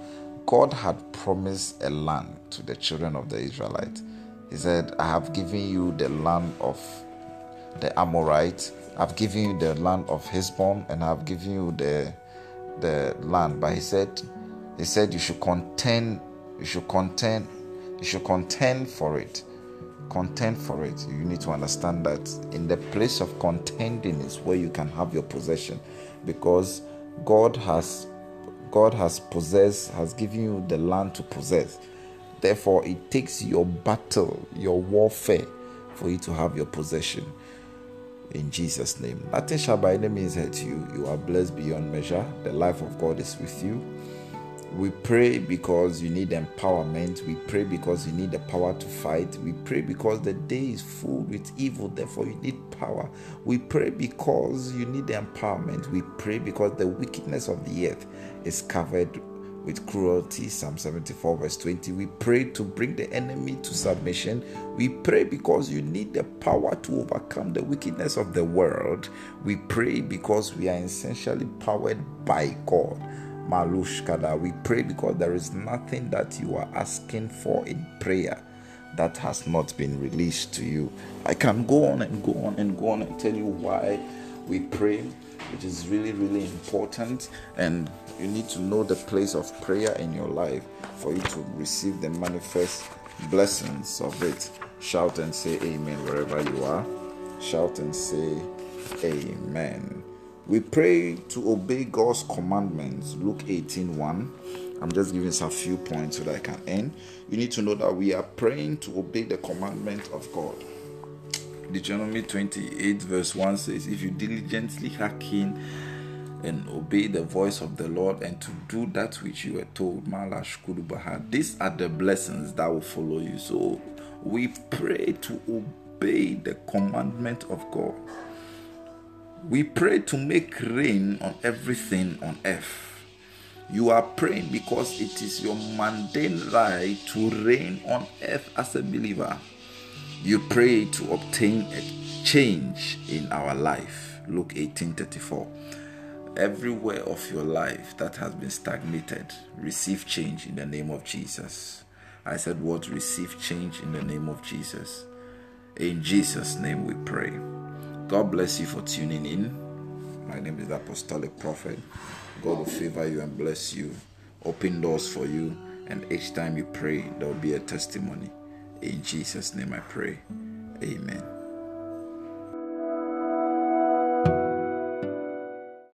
God had promised a land to the children of the Israelites. He said, I have given you the land of the Amorites, I've given you the land of Heshbon, and I've given you the the land. But he said, he said you should contend, you should contend, you should contend for it. Contend for it. You need to understand that in the place of contending is where you can have your possession, because God has God has possessed, has given you the land to possess. Therefore, it takes your battle, your warfare, for you to have your possession in Jesus' name. Nothing shall by any means hurt you. You are blessed beyond measure. The life of God is with you. We pray because you need empowerment. We pray because you need the power to fight. We pray because the day is full with evil, therefore, you need power. We pray because you need the empowerment. We pray because the wickedness of the earth is covered with cruelty. Psalm 74, verse 20. We pray to bring the enemy to submission. We pray because you need the power to overcome the wickedness of the world. We pray because we are essentially powered by God. Malushkada. We pray because there is nothing that you are asking for in prayer that has not been released to you. I can go on and go on and go on and tell you why we pray, which is really, really important. And you need to know the place of prayer in your life for you to receive the manifest blessings of it. Shout and say amen wherever you are. Shout and say amen. We pray to obey God's commandments. Luke 18 1. I'm just giving some few points so that I can end. You need to know that we are praying to obey the commandment of God. Deuteronomy 28, verse 1 says, If you diligently hearken and obey the voice of the Lord and to do that which you were told, these are the blessings that will follow you. So we pray to obey the commandment of God. We pray to make rain on everything on earth. You are praying because it is your mundane right to reign on earth as a believer. You pray to obtain a change in our life. Luke 18:34. Everywhere of your life that has been stagnated, receive change in the name of Jesus. I said, What? Receive change in the name of Jesus. In Jesus' name we pray. God bless you for tuning in. My name is Apostolic Prophet. God will favor you and bless you, open doors for you, and each time you pray, there will be a testimony. In Jesus' name I pray. Amen.